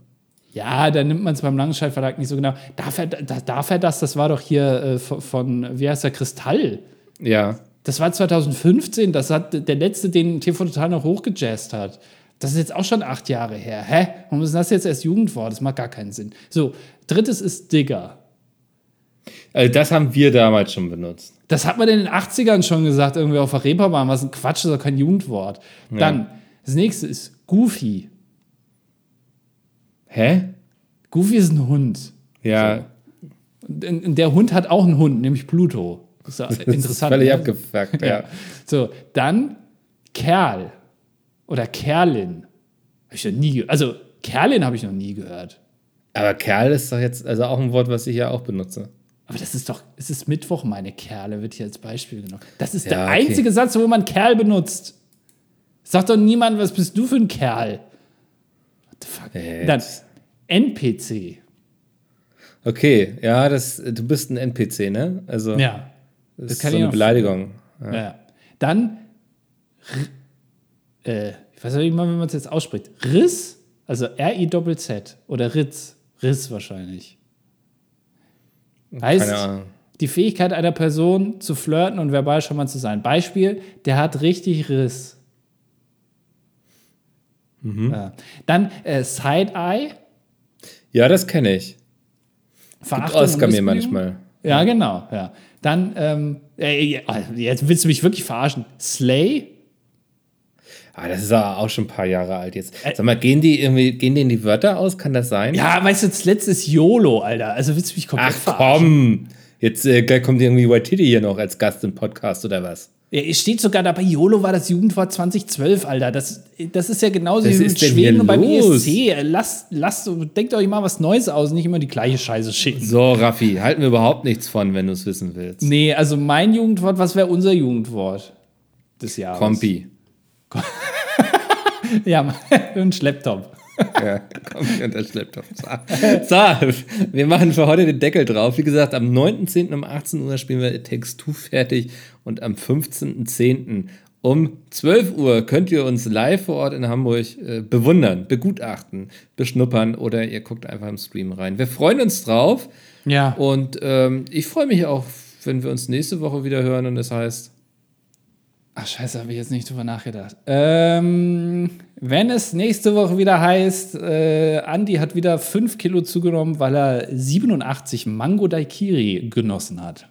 Ja, da nimmt man es beim Langenscheid Verlag nicht so genau. Darf er, da, darf er das? Das war doch hier äh, von, wie heißt der, Kristall. Ja. Das war 2015, das hat der letzte, den TV Total noch hochgejazzt hat. Das ist jetzt auch schon acht Jahre her. Hä? Warum ist das jetzt erst Jugendwort? Das macht gar keinen Sinn. So, drittes ist Digger. Also das haben wir damals schon benutzt. Das hat man in den 80ern schon gesagt, irgendwie auf der Reeperbahn, was ein Quatsch, das ist doch kein Jugendwort. Ja. Dann, das nächste ist Goofy. Hä? Goofy ist ein Hund. Ja. So. Der Hund hat auch einen Hund, nämlich Pluto. Das ist, interessant. Völlig ne? abgefuckt, ja. ja. So, dann Kerl oder Kerlin. Habe ich noch nie Also, Kerlin habe ich noch nie gehört. Aber Kerl ist doch jetzt also auch ein Wort, was ich ja auch benutze. Aber das ist doch, es ist Mittwoch, meine Kerle, wird hier als Beispiel genommen. Das ist ja, der okay. einzige Satz, wo man Kerl benutzt. Sagt doch niemand, was bist du für ein Kerl? What the fuck? Äh, Dann NPC. Okay, ja, das, du bist ein NPC, ne? Also, ja. Das, das ist so eine Beleidigung. Ja. ja. Dann, äh, ich weiß nicht mal, wie man es jetzt ausspricht. Riss, also R-I-Z-Z oder Ritz. Riss wahrscheinlich. Heißt, die Fähigkeit einer Person zu flirten und verbal schon mal zu sein. Beispiel, der hat richtig Riss. Mhm. Ja. Dann äh, Side-Eye. Ja, das kenne ich. Verachtung Oscar mir manchmal. Ja, genau. Ja. Dann, ähm, äh, jetzt willst du mich wirklich verarschen. Slay? Ah, das ist aber auch schon ein paar Jahre alt jetzt. Äh, Sag mal, gehen die irgendwie, gehen denen die Wörter aus? Kann das sein? Ja, weißt du, das letzte ist YOLO, Alter. Also willst du mich komplett Ach, verarschen? komm. Jetzt äh, kommt irgendwie Waititi hier noch als Gast im Podcast oder was? Es steht sogar dabei, YOLO war das Jugendwort 2012, Alter. Das, das ist ja genauso wie mit Schweden und beim ESC. Lasst, lasst, denkt euch mal was Neues aus, nicht immer die gleiche Scheiße schicken. So, Raffi, halten wir überhaupt nichts von, wenn du es wissen willst. Nee, also mein Jugendwort, was wäre unser Jugendwort des Jahres? Kompi. ja, ein Schlepptop. ja, Kompi und der Schlepptop. So, wir machen für heute den Deckel drauf. Wie gesagt, am 9.10. um 18 Uhr spielen wir Text 2 fertig und am 15.10. um 12 Uhr könnt ihr uns live vor Ort in Hamburg äh, bewundern, begutachten, beschnuppern oder ihr guckt einfach im Stream rein. Wir freuen uns drauf. Ja. Und ähm, ich freue mich auch, wenn wir uns nächste Woche wieder hören und das heißt Ach, scheiße, habe ich jetzt nicht drüber nachgedacht. Ähm, wenn es nächste Woche wieder heißt, äh, Andi hat wieder 5 Kilo zugenommen, weil er 87 Mango Daikiri genossen hat.